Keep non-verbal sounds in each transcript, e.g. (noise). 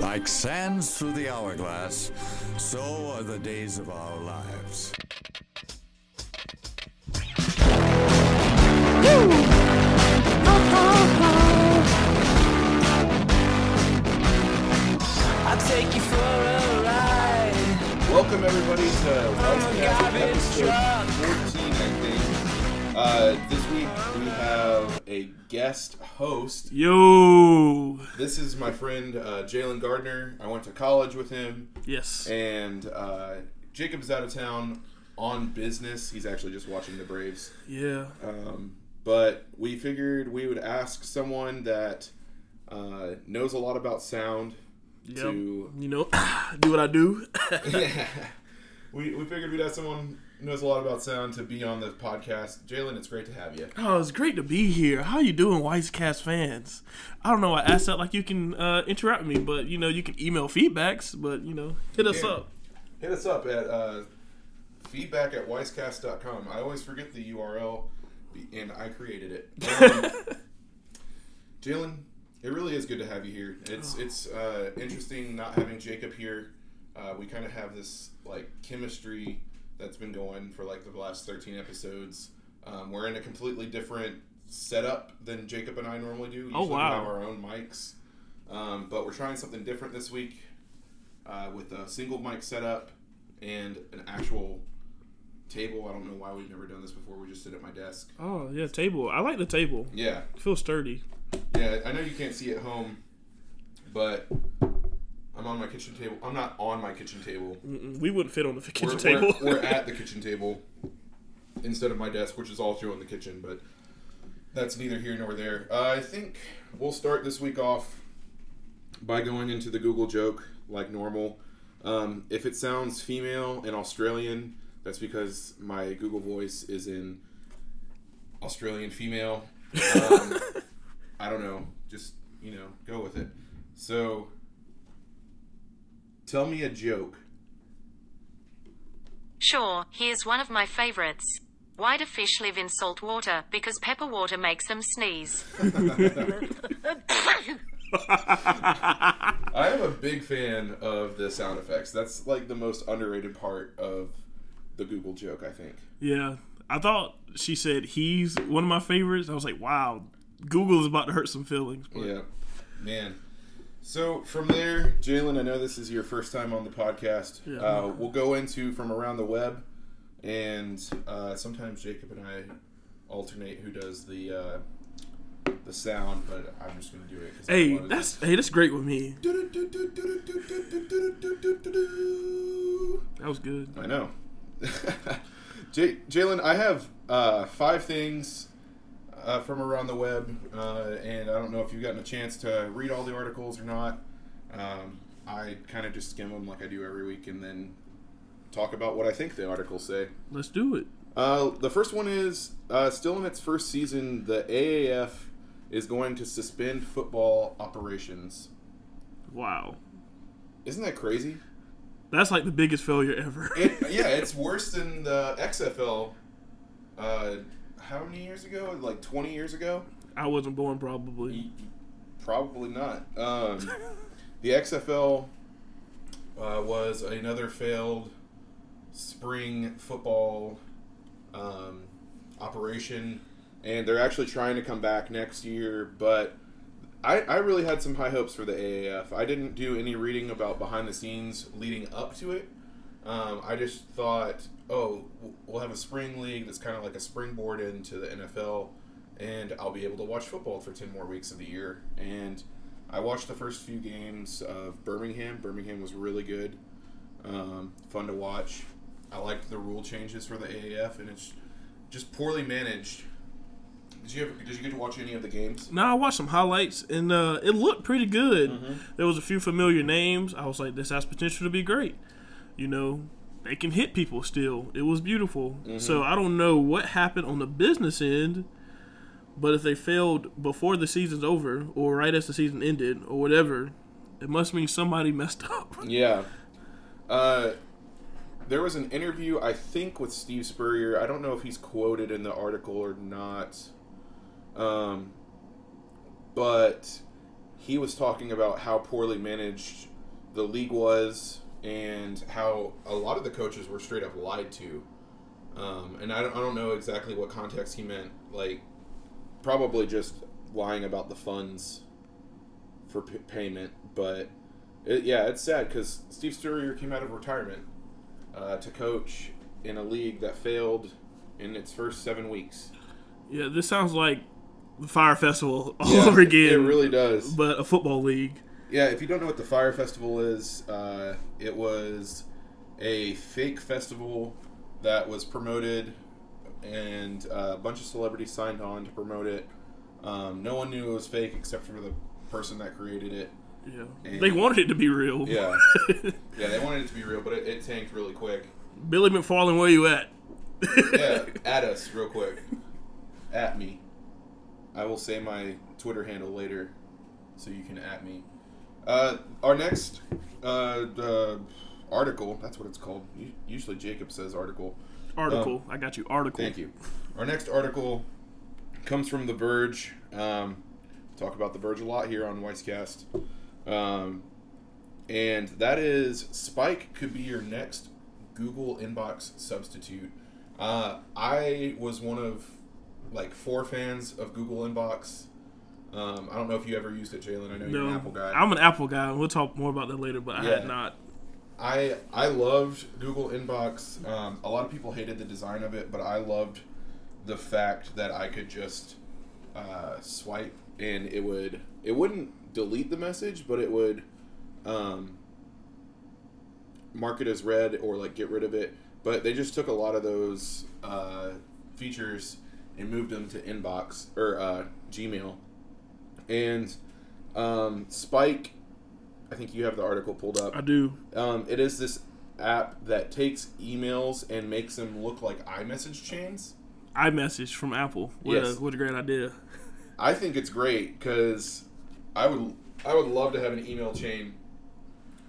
Like sands through the hourglass, so are the days of our lives. I'll take you for a ride. Welcome everybody to Wisecast garbage episode 14, I think. Uh, a guest host. Yo. This is my friend uh, Jalen Gardner. I went to college with him, Yes. and uh, Jacob's out of town on business. He's actually just watching the Braves. Yeah. Um, but we figured we would ask someone that uh, knows a lot about sound Yep. to You know, (coughs) do what I do. (laughs) (laughs) yeah. we, we figured we'd have someone knows a lot about sound to be on the podcast. Jalen, it's great to have you. oh, it's great to be here. How you doing, Wisecast fans? I don't know. I asked that like you can uh, interact with me, but you know you can email feedbacks. But you know, hit us Yeah. up. Hit us up at uh, feedback at wisecast.com. I always forget the URL, and I created it. (laughs) Um, Jalen, it really is good to have you here. It's it's uh, interesting not having Jacob here. Uh, we kind of have this like chemistry that's been going for like the last 13 episodes. Um, we're in a completely different setup than Jacob and I normally do. Usually Oh, wow. we have our own mics. Um, but we're trying something different this week uh, with a single mic setup and an actual table. I don't know why we've never done this before. We just sit at my desk. Oh yeah, table. I like the table. Yeah, It feels sturdy. yeah. I know you can't see at home, but I'm on my kitchen table. I'm not on my kitchen table. Mm-mm, We wouldn't fit on the kitchen We're, table. We're, we're (laughs) at the kitchen table instead of my desk, which is also in the kitchen, but that's neither here nor there. Uh, I think we'll start this week off by going into the Google joke like normal. Um, if it sounds female and Australian, that's because my Google voice is in Australian female. (laughs) Um, I don't know. Just, you know, go with it. So, tell me a joke. Sure, here's one of my favorites. Why do fish live in salt water? Because pepper water makes them sneeze. (laughs) I am a big fan of the sound effects. That's like the most underrated part of the Google joke, I think. yeah. I thought she said he's one of my favorites. I was like, wow, Google is about to hurt some feelings. But Yeah, man. So from there, Jalen, I know this is your first time on the podcast. Yeah. Uh, we'll go into from around the web, and uh, sometimes Jacob and I alternate who does the uh, the sound, but I'm just going to do it. Hey, that's hey, that's great with me. That was good. I know. J- Jalen, I have uh, five things uh, from around the web, uh, and I don't know if you've gotten a chance to read all the articles or not. Um, I kind of just skim them like I do every week, and then talk about what I think the articles say. Let's do it. Uh, the first one is uh, still in its first season. The AAF is going to suspend football operations. Wow. Isn't that crazy? That's like the biggest failure ever. It, (laughs) yeah, it's worse than the XFL. Uh, how many years ago? Like 20 years ago? I wasn't born probably. Probably not. Um, (laughs) the XFL uh, was another failed spring football um, operation, and they're actually trying to come back next year. But I, I really had some high hopes for the AAF. I didn't do any reading about behind the scenes leading up to it. Um, I just thought, oh, we'll have a spring league that's kind of like a springboard into the NFL, and I'll be able to watch football for 10 more weeks of the year. And I watched the first few games of Birmingham. Birmingham was really good, um, fun to watch. I liked the rule changes for the AAF, and it's just poorly managed. Did you ever, did you get to watch any of the games? Now I watched some highlights and uh, it looked pretty good. Mm-hmm. There was a few familiar names. I was like, this has potential to be great. You know, they can hit people still. It was beautiful. Mm-hmm. So I don't know what happened on the business end, but if they failed before the season's over or right as the season ended or whatever, it must mean somebody messed (laughs) up. Yeah. Uh, there was an interview, I think, with Steve Spurrier. I don't know if he's quoted in the article or not. Um, but he was talking about how poorly managed the league was and how a lot of the coaches were straight up lied to. Um, and I don't, I don't know exactly what context he meant. Like, probably just lying about the funds for p- payment. But it, yeah, it's sad because Steve Spurrier came out of retirement uh, to coach in a league that failed in its first seven weeks. Yeah, this sounds like the Fyre Festival (laughs) all Yeah, over again. It really does. But a football league. Yeah, if you don't know what the Fyre Festival is, uh, it was a fake festival that was promoted, and uh, a bunch of celebrities signed on to promote it. Um, no one knew it was fake except for the person that created it. Yeah. And- They wanted it to be real. Yeah, (laughs) yeah, they wanted it to be real, but it, it tanked really quick. Billy McFarland, where you at? Yeah, (laughs) at us real quick, at me. I will say my Twitter handle later, so you can at me. Uh, our next uh, the article, that's what it's called. Usually Jacob says article. Article. I got you. Article. Thank you. Our next article comes from The Verge. Um, talk about The Verge a lot here on Wisecast. Um, and that is Spike could be your next Google inbox substitute. Uh, I was one of like four fans of Google Inbox. Um, I don't know if you ever used it, Jalen. I know you're an Apple guy. I'm an Apple guy. We'll talk more about that later, but I had not. I I loved Google Inbox. Um, a lot of people hated the design of it, but I loved the fact that I could just uh, swipe and it would it wouldn't delete the message, but it would um, mark it as read or like get rid of it. But they just took a lot of those uh, features and moved them to Inbox or uh, Gmail. And um, Spike, I think you have the article pulled up. I do. Um, it is this app that takes emails and makes them look like iMessage chains. iMessage from Apple. What, Yes. a, what a great idea. I think it's great because I would I would love to have an email chain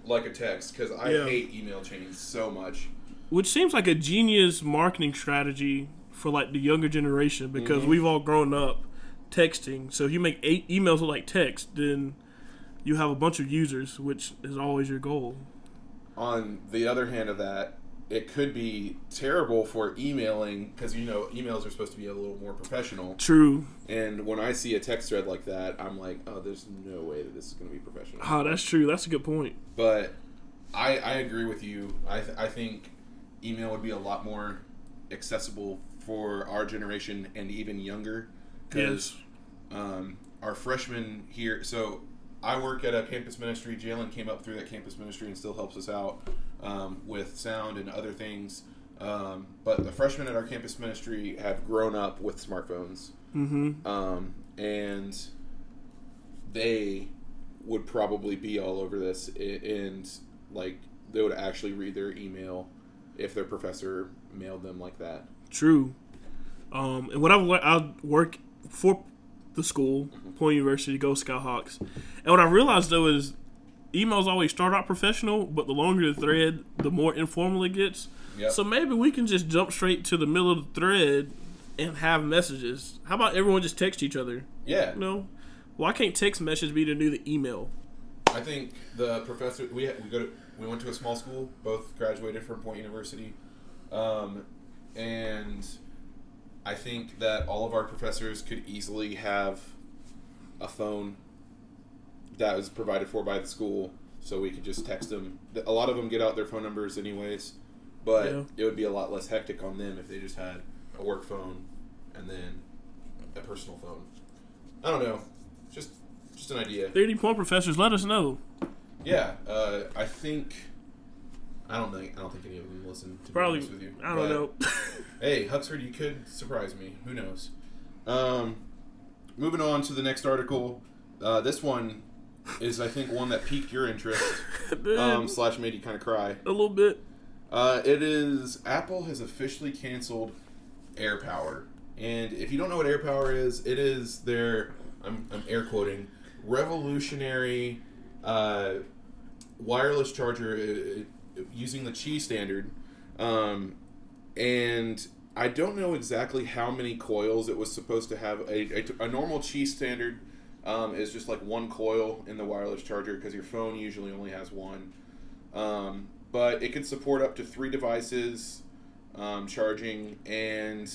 like a text because I Yeah. hate email chains so much. Which seems like a genius marketing strategy for like the younger generation because Mm-hmm. we've all grown up texting. So if you make eight emails look like text, then you have a bunch of users, which is always your goal. On the other hand of that, it could be terrible for emailing because you know emails are supposed to be a little more professional. True. And when I see a text thread like that, I'm like, oh, there's no way that this is going to be professional. Oh, that's true. That's a good point. But I, I agree with you. I, th- I think email would be a lot more accessible for our generation and even younger. Because um, our freshmen here, so I work at a campus ministry. Jalen came up through that campus ministry and still helps us out um, with sound and other things. Um, but the freshmen at our campus ministry have grown up with smartphones. Mm-hmm. Um, and they would probably be all over this and like they would actually read their email if their professor mailed them like that True. Um, and when I, I work for the school, Point University, Go Skyhawks, and what I realized though is emails always start out professional, but the longer the thread, the more informal it gets. Yep. So maybe we can just jump straight to the middle of the thread and have messages. How about everyone just text each other? yeah You know, why can't text message be the new the email? i think the professor we, had, we go to we went to a small school both graduated from point university um, and i think that all of our professors could easily have a phone that was provided for by the school so we could just text them a lot of them get out their phone numbers anyways but Yeah. it would be a lot less hectic on them if they just had a work phone and then a personal phone i don't know just just an idea 30 point professors, let us know. yeah, uh, I think I don't think I don't think any of them listen. To Probably, with you, I don't But, know. (laughs) Hey, Huxford, you could surprise me. Who knows? Um, moving on to the next article. Uh, this one is, I think, one that piqued your interest. (laughs) um, slash made you kind of cry. a little bit. Uh, it is Apple has officially canceled AirPower, and if you don't know what AirPower is, it is their I'm, I'm air quoting revolutionary uh, wireless charger uh, uh, using the Qi standard, um, and I don't know exactly how many coils it was supposed to have. A, a, a normal Qi standard um, is just like one coil in the wireless charger because your phone usually only has one. Um, but it can support up to three devices um, charging, and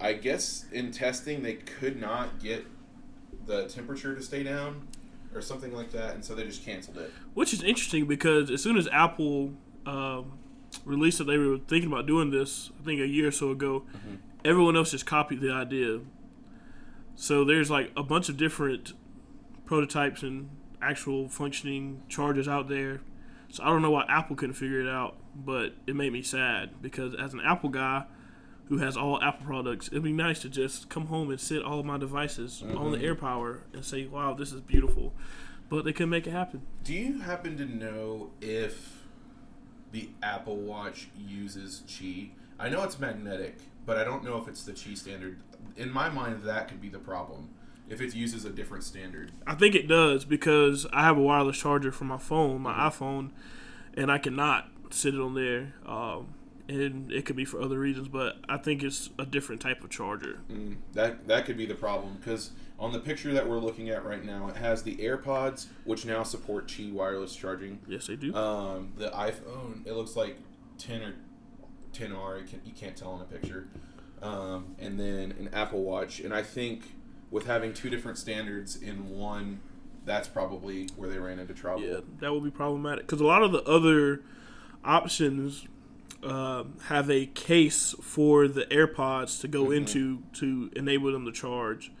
I guess in testing they could not get the temperature to stay down or something like that, and so they just canceled it. Which is interesting because as soon as Apple um, released that they were thinking about doing this, I think a year or so ago, everyone else just copied the idea. So there's like a bunch of different prototypes and actual functioning chargers out there. So I don't know why Apple couldn't figure it out, but it made me sad because as an Apple guy who has all Apple products, it'd be nice to just come home and sit all of my devices on the AirPower and say, "Wow, this is beautiful." But they couldn't make it happen. Do you happen to know if the Apple Watch uses Qi? I know it's magnetic, but I don't know if it's the Qi standard. In my mind, that could be the problem if it uses a different standard. I think it does because I have a wireless charger for my phone, my iPhone, and I cannot sit it on there. Um, and it could be for other reasons, but I think it's a different type of charger. That that could be the problem because on the picture that we're looking at right now, it has the AirPods, which now support Qi wireless charging. Yes, they do. Um, the iPhone, it looks like 10 or 10R. You, can, you can't tell in a picture. Um, and then an Apple Watch. And I think with having two different standards in one, that's probably where they ran into trouble. yeah, that would be problematic because a lot of the other options uh, have a case for the AirPods to go into to enable them to charge.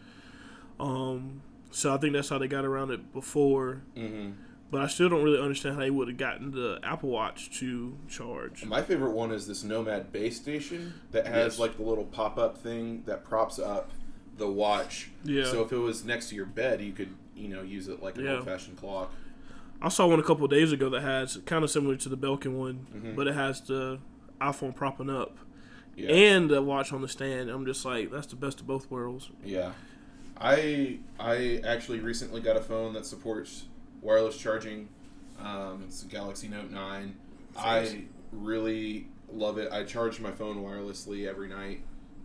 Um, so I think that's how they got around it before. hmm But I still don't really understand how they would have gotten the Apple Watch to charge. My favorite one is this Nomad base station that has Yes. like the little pop up thing that props up the watch. Yeah. So if it was next to your bed, you could, you know, use it like an Yeah. old fashioned clock. I saw one a couple of days ago that has kind of similar to the Belkin one, Mm-hmm. but it has the iPhone propping up Yeah. and the watch on the stand. I'm just like, that's the best of both worlds. Yeah. I I actually recently got a phone that supports wireless charging. Um, it's a Galaxy Note 9. I really love it. I charge my phone wirelessly every night.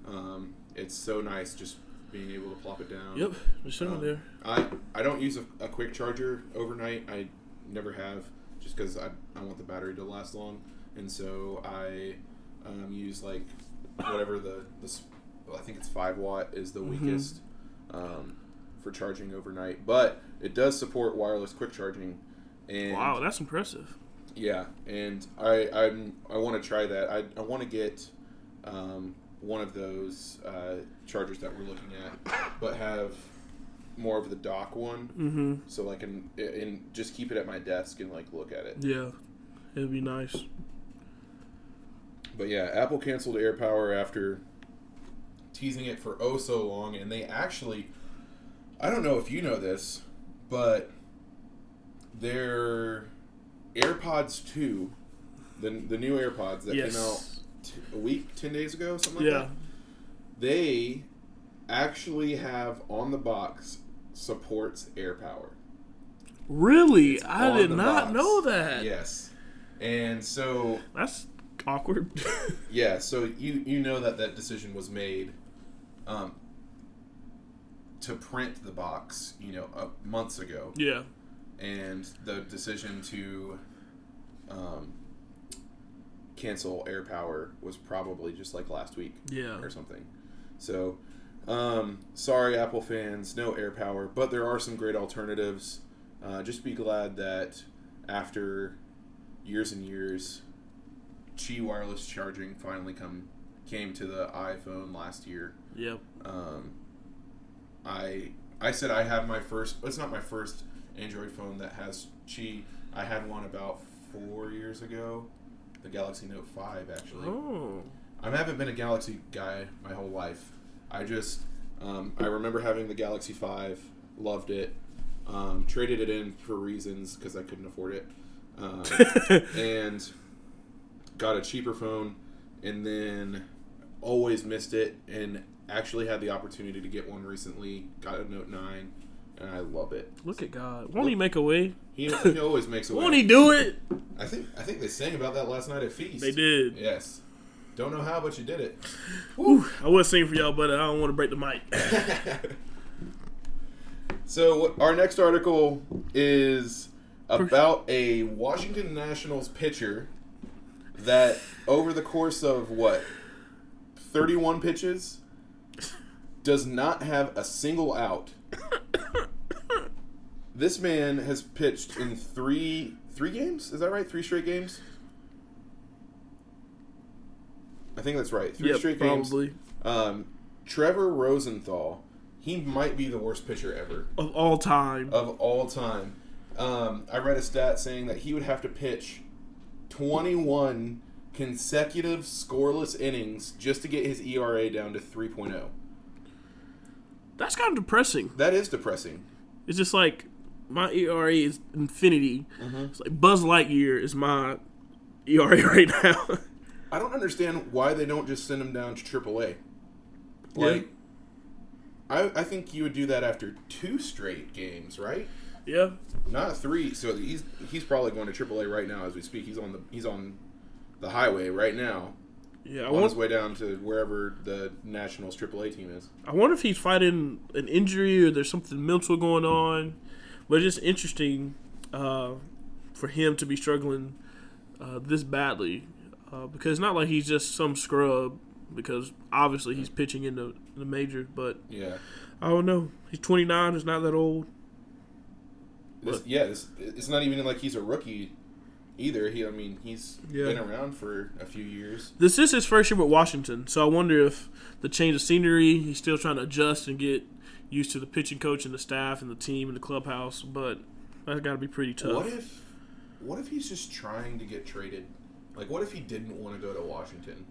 Um, it's so nice just being able to plop it down. Yep, just sitting Um, there. I, I don't use a, a quick charger overnight. I never have, just because I, I want the battery to last long. And so I um, use like whatever the, the well, I think it's 5 watt is the weakest um, for charging overnight. But it does support wireless quick charging. And Wow, that's impressive. yeah, and I I'm, I want to try that. I, I want to get um, one of those uh, chargers that we're looking at, but have more of the dock one, Mm-hmm. so I can and just keep it at my desk and like look at it. Yeah, it'd be nice. But yeah, Apple canceled AirPower after teasing it for oh so long, and they actually, I don't know if you know this, but their AirPods two, the the new AirPods that Yes. came out t- a week, ten days ago, something like Yeah. that. They actually have on the box supports AirPower. Really? It's I did not box. know that. Yes, and so That's awkward. (laughs) Yeah, so you you know that that decision was made um, to print the box, you know, uh, months ago, yeah. and the decision to um, cancel AirPower was probably just like last week Yeah. or something. So, um, sorry, Apple fans, no AirPower, but there are some great alternatives. Uh, just be glad that after years and years, Qi wireless charging finally come came to the iPhone last year. Yep. Um, I I said I have my first. It's not my first Android phone that has Qi. I had one about four years ago, the Galaxy Note Five actually. Oh. I haven't been a Galaxy guy my whole life. I just um, I remember having the Galaxy Five, loved it, um, traded it in for reasons because I couldn't afford it, um, (laughs) and got a cheaper phone, and then always missed it, and actually had the opportunity to get one recently. Got a Note Nine, and I love it. Look at God. Won't he make a way? He, he (laughs) always makes a way. Won't he do it? I think I think they sang about that last night at Feast. They did. Yes. Don't know how, but you did it. I was singing for y'all, but I don't want to break the mic. (laughs) So So what- our next article is about a Washington Nationals pitcher that over the course of what 31 pitches does not have a single out. This man has pitched in 3 3 games, is that right? 3 straight games? I think that's right. 3 Yep, straight games. probably Um, Trevor Rosenthal, he might be the worst pitcher ever of all time. of all time. Um, I read a stat saying that he would have to pitch 21 consecutive scoreless innings just to get his ERA down to 3.0. That's kind of depressing. That is depressing. It's just like my ERA is infinity. Mm-hmm. It's like Buzz Lightyear is my ERA (laughs) right now. I don't understand why they don't just send him down to AAA. Like, I, I think you would do that after two straight games, right? Yeah, Not three. So he's he's probably going to AAA right now as we speak. He's on the he's on the highway right now, yeah. I on his way down to wherever the Nationals AAA team is. I wonder if he's fighting an injury or there's something mental going on. But it's just interesting uh, for him to be struggling uh, this badly uh, because it's not like he's just some scrub. Because obviously he's pitching in the, the majors, but Yeah. I don't know. He's 29. He's not that old. This, yeah, this, it's not even like he's a rookie either. He, I mean, he's Yeah. been around for a few years. This is his first year with Washington, so I wonder if the change of scenery, he's still trying to adjust and get used to the pitching coach and the staff and the team and the clubhouse. But that's got to be pretty tough. What if, what if he's just trying to get traded? Like, what if he didn't want to go to Washington?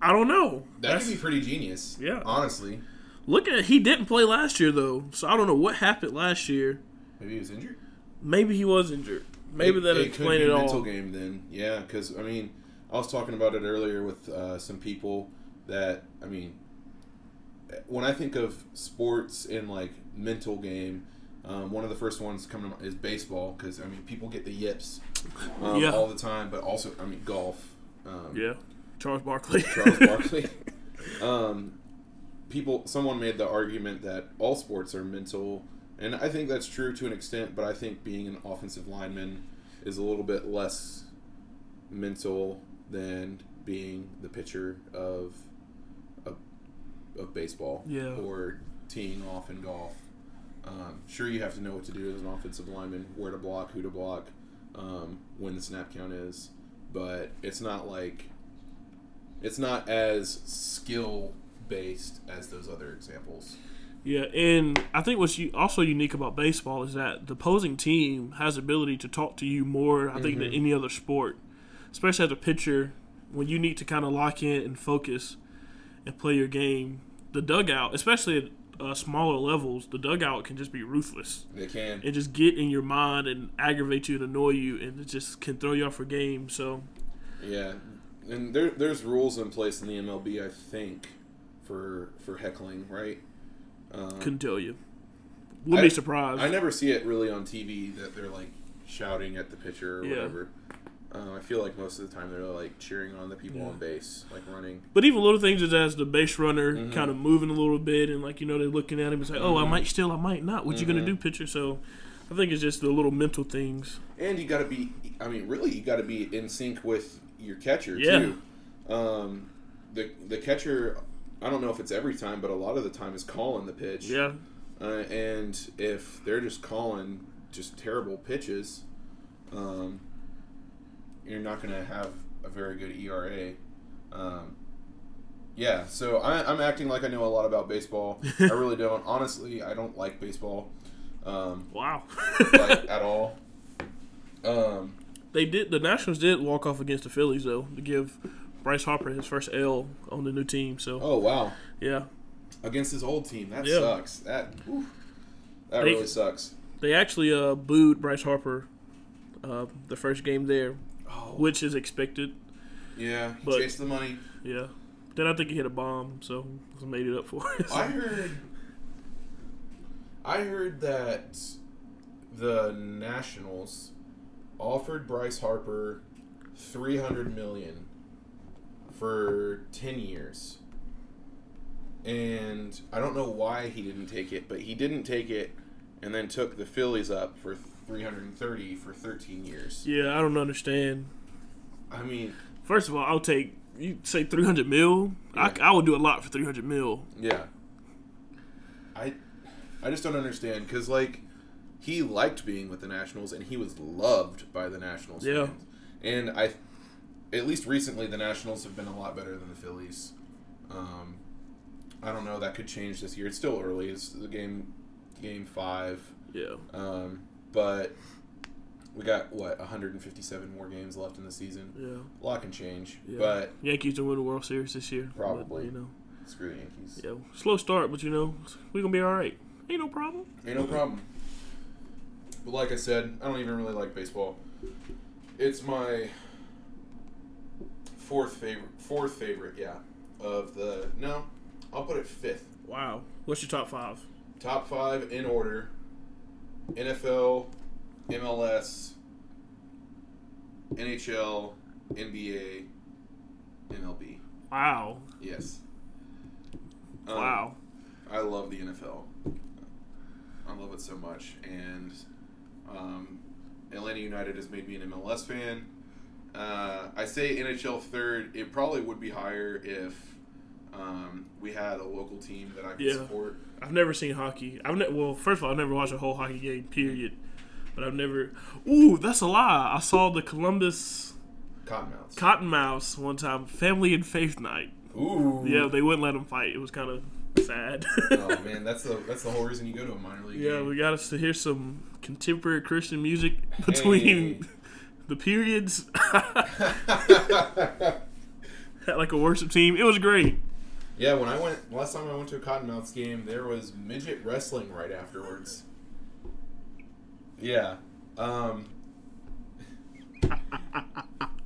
I don't know. That That's- could be pretty genius. Yeah. honestly, Looking at he didn't play last year though, so I don't know what happened last year. maybe he was injured. Maybe he was injured. Maybe that it, explained could it mental all. game then. Yeah, because I mean, I was talking about it earlier with uh, some people that I mean, when I think of sports in like mental game, um, one of the first ones coming to mind is baseball because I mean people get the yips um, Yeah. all the time, but also I mean golf. Um, Yeah, Charles Barkley. Charles (laughs) Barkley. (laughs) people, someone made the argument that all sports are mental, and I think that's true to an extent. But I think being an offensive lineman is a little bit less mental than being the pitcher of of, of baseball Yeah. or teeing off in golf. Um, sure, you have to know what to do as an offensive lineman, where to block, who to block, um, when the snap count is, but it's not like it's not as skill based as those other examples. Yeah, and I think what's also unique about baseball is that the opposing team has the ability to talk to you more, I think, than any other sport. Especially as a pitcher, when you need to kind of lock in and focus and play your game, the dugout, especially at uh, smaller levels, the dugout can just be ruthless. They can. It just get in your mind and aggravate you and annoy you, and it just can throw you off your game. So, Yeah, and there, there's rules in place in the MLB, I think, for for heckling, right? Um, couldn't tell you. Wouldn't I- be surprised. I never see it really on TV that they're like shouting at the pitcher or Yeah. whatever. Uh, I feel like most of the time they're like cheering on the people Yeah. on base, like running. But even little things as- as the base runner Mm-hmm. kind of moving a little bit and like you know they're looking at him and say, "Oh, I might still, I might not." What you Mm-hmm. gonna do, pitcher? So I think it's just the little mental things. And you got to be, I mean, really, you got to be in sync with your catcher Yeah. too. Um, the the catcher, I don't know if it's every time, but a lot of the time is calling the pitch. Yeah, Uh, and if they're just calling just terrible pitches, um, you're not going to have a very good ERA. Um, yeah, so I, I'm acting like I know a lot about baseball. I really (laughs) don't. Honestly, I don't like baseball um, wow. like (laughs) at all. Um, they did. The Nationals did walk off against the Phillies though to give Bryce Harper his first L on the new team. So oh wow, yeah, against his old team, that Yeah. sucks. That oof, that They- really sucks. they actually uh, booed Bryce Harper uh, the first game there, Oh, which is expected. yeah, he but- chased the money. Yeah. Then I think he hit a bomb, so made it up for it. I heard. I heard that the Nationals offered Bryce Harper three hundred million for ten years. and I don't know why he didn't take it, but he didn't take it, and then took the Phillies up for 330 for 13 years. Yeah, I don't understand. I mean, First of all, I'll take you say three hundred mil. I, I would do a lot for three hundred mil. yeah. I I just don't understand because like he liked being with the Nationals and he was loved by the Nationals. Yeah. fans. and I at least recently the Nationals have been a lot better than the Phillies. Um, I don't know that could change this year. It's still early. It's the game game five. Yeah, Um, but we got what 157 more games left in the season. yeah, A lot can change, yeah. but Yankees will win the World Series this year. but, Probably. you know. screw the Yankees. Yeah, slow start, but you know we gonna be all right. Ain't no problem. Ain't no problem. But like I said, I don't even really like baseball. It's my fourth favorite. Fourth favorite, yeah. Of the no, I'll put it fifth. Wow. What's your top five? Top five in order: NFL, MLS, NHL, NBA, MLB. Wow. Yes. Um, Wow. I love the NFL. I love it so much, and um, Atlanta United has made me an MLS fan. Uh, I say NHL third. It probably would be higher if um, we had a local team that I could Yeah. support. I've never seen hockey. I've ne- well, first of all, I've never watched a whole hockey game. Period. But I've never. Ooh, that's a lie. I saw the Columbus Cottonmouths. Cottonmouths one time, family and faith night. Ooh. Yeah, they wouldn't let them fight. It was kind of sad. oh (laughs) man, that's the that's the whole reason you go to a minor league. yeah, game. we got us to hear some contemporary Christian music (laughs) between Hey. The periods. (laughs) (laughs) Had like a worship team. It was great. Yeah, when I went last time I went to a Cottonmouths game, there was midget wrestling right afterwards. Yeah. Um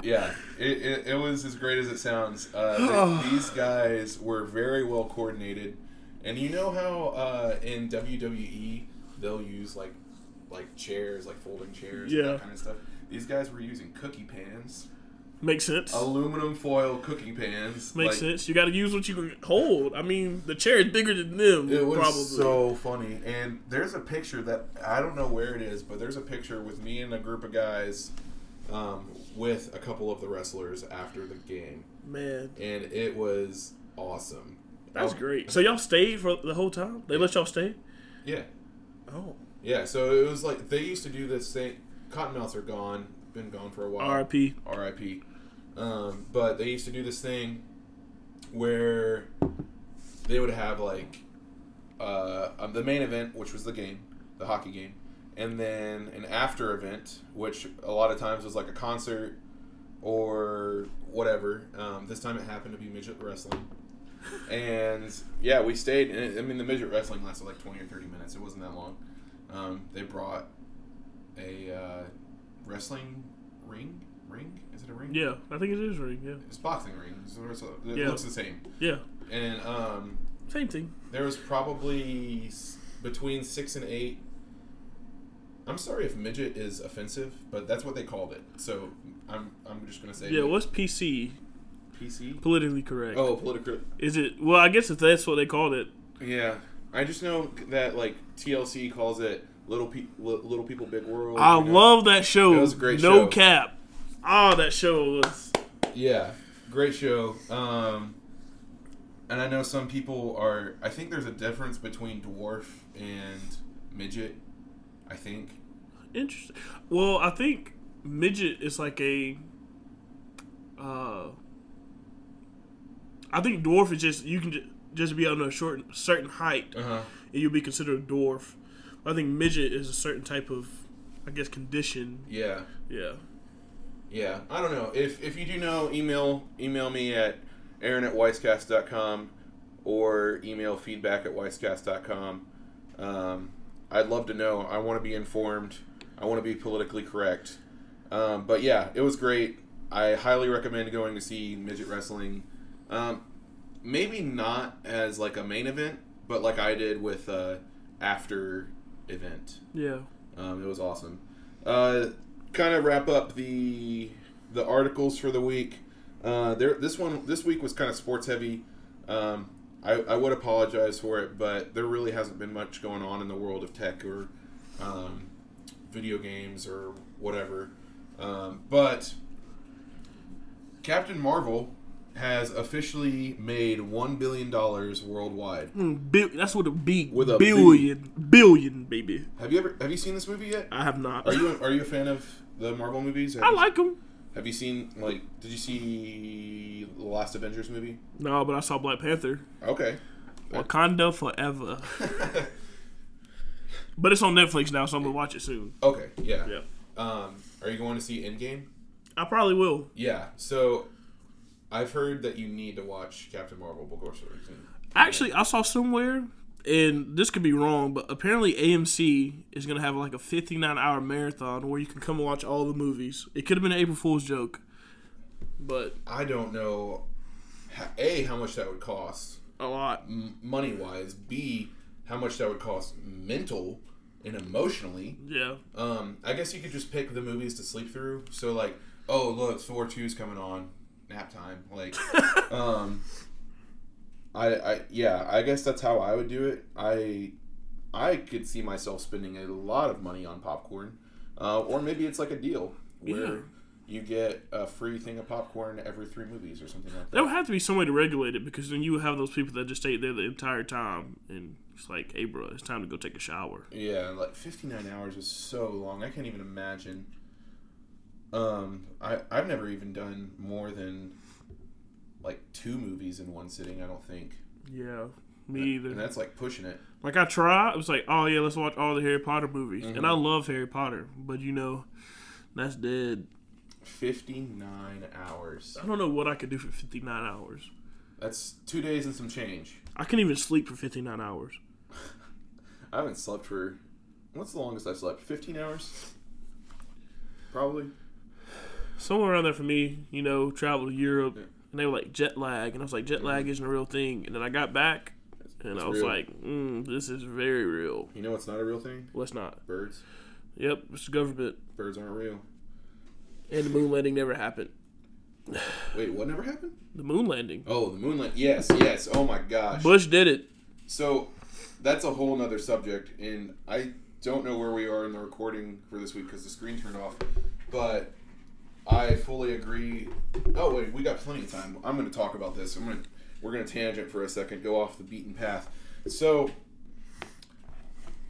Yeah, it, it, it was as great as it sounds. Uh, th- (sighs) these guys were very well coordinated, and you know how uh, in WWE they'll use like like chairs, like folding chairs, and Yeah. that kind of stuff. These guys were using cookie pans, Makes sense. aluminum foil cookie pans. Makes like, sense. You got to use what you can hold. I mean, the chair is bigger than them. It was probably. so funny. And there's a picture that I don't know where it is, but there's a picture with me and a group of guys um, with a couple of the wrestlers after the game, Man, and it was awesome. that's Oh, great. So y'all stayed for the whole time? They let y'all stay? Yeah, Oh, yeah. So it was like they used to do this thing. Cottonmouths are gone, been gone for a while. R.I.P. R.I.P. Um, but they used to do this thing where they would have like uh, um, the main event, which was the game, the hockey game, and then an after event, which a lot of times was like a concert or whatever. Um, this time it happened to be midget wrestling. And yeah, we stayed. I mean, the midget wrestling lasted like twenty or thirty minutes. It wasn't that long. Um, they brought a uh, wrestling ring. Ring? Is it a ring? Yeah, I think it is ring. Yeah, It's boxing ring. It's- It Yeah. looks the same. yeah, And um, same thing. there was probably between six and eight. I'm sorry if midget is offensive, but that's what they called it. So I'm I'm just gonna say Yeah, what's PC? PC. Politically correct. Oh, political. Is it? Well, I guess if that's what they called it. Yeah, I just know that like TLC calls it little pe- little people big world. I you know? love that show. It was a great no show. cap. Oh, that show was. Yeah, great show. Um, and I know some people are. I think there's a difference between dwarf and midget. I think. Interesting. Well, I think midget is like a. Uh, I think dwarf is just you can ju- just be on a short certain height Uh huh. and you'll be considered a dwarf. I think midget is a certain type of, I guess, condition. Yeah. Yeah. Yeah. I don't know. If if you do know, email email me at aaron at wisecast.com or email feedback at wisecast.com. Um, I'd love to know. I want to be informed. I want to be politically correct. Um, but yeah, it was great. I highly recommend going to see midget wrestling. Um, maybe not as like a main event, but like I did with uh, after event. Yeah. Um, it was awesome. Uh, kind of wrap up the the articles for the week. Uh, there, this one this week was kind of sports heavy. Um, I, I would apologize for it, but there really hasn't been much going on in the world of tech or um, video games or whatever. Um, but Captain Marvel has officially made one billion dollars worldwide. Bi- that's what a big With a billion, billion, baby. Have you ever have you seen this movie yet? I have not. Are you are you a fan of the Marvel movies? I like them. Have you seen like? Did you see the last Avengers movie? No, but I saw Black Panther. Okay. Wakanda forever. (laughs) but it's on Netflix now, so I'm gonna watch it soon. Okay. Yeah. Yeah, Um, are you going to see Endgame? I probably will. Yeah. So, I've heard that you need to watch Captain Marvel before certain. Actually, I saw somewhere, and this could be wrong, but apparently AMC is gonna have like a 59 hour marathon where you can come and watch all the movies. It could have been an April Fool's joke, but I don't know. A, how much that would cost, a lot. money wise. B, how much that would cost mental and emotionally. Yeah, Um, I guess you could just pick the movies to sleep through. So like, oh look, Thor 2's coming on, nap time. Like, um, I, I yeah, I guess that's how I would do it. I, I could see myself spending a lot of money on popcorn, uh, or maybe it's like a deal where Yeah. you get a free thing of popcorn every three movies or something like that. there would have to be some way to regulate it because then you would have those people that just stay there the entire time, and it's like, hey, bro, it's time to go take a shower. Yeah, like 59 hours is so long. I can't even imagine. Um, I I've never even done more than like two movies in one sitting. I don't think, Yeah, me either. and that's like pushing it. Like I tried, it was like, oh yeah, let's watch all the Harry Potter movies, Mm-hmm. and I love Harry Potter, but you know, that's dead. 59 hours. I don't know what I could do for 59 hours. That's two days and some change. I can't even sleep for 59 hours. (laughs) I haven't slept for. What's the longest I slept? 15 hours. Probably. Somewhere around there for me, you know, travel to Europe, and they were like jet lag, and I was like, jet lag isn't a real thing, and then I got back, and It's I was real. like, mm, this is very real. You know what's not a real thing? Let's not. Birds. Yep, it's the government, Birds aren't real. and the moon landing never happened. (sighs) Wait, what never happened? The moon landing. Oh, the moonlight. Yes, yes. Oh my gosh. Bush did it. So that's a whole nother subject, and I don't know where we are in the recording for this week because the screen turned off. But I fully agree. Oh wait, we got plenty of time. I'm going to talk about this. I'm going to we're going to tangent for a second, go off the beaten path. So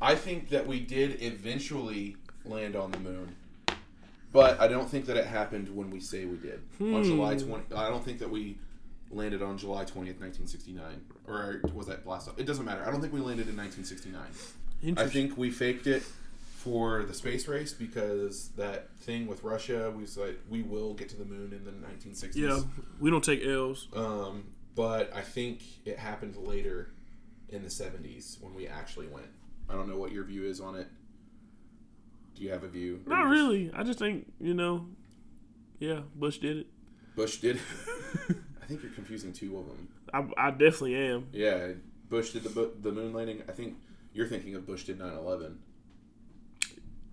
I think that we did eventually land on the moon. But I don't think that it happened when we say we did. On hmm. July 20 I don't think that we landed on July 20th, 1969. Or was that blast off? It doesn't matter. I don't think we landed in 1969. I think we faked it for the space race because that thing with Russia, we was like we will get to the moon in the 1960s. yeah, we don't take L's. Um, but I think it happened later in the 70s when we actually went. I don't know what your view is on it. Do you have a view? Not just- really. I just think you know, yeah, Bush did it. Bush did. It. (laughs) I think you're confusing two of them. I, I definitely am. Yeah, Bush did the the moon landing. I think you're thinking of Bush did 9/11.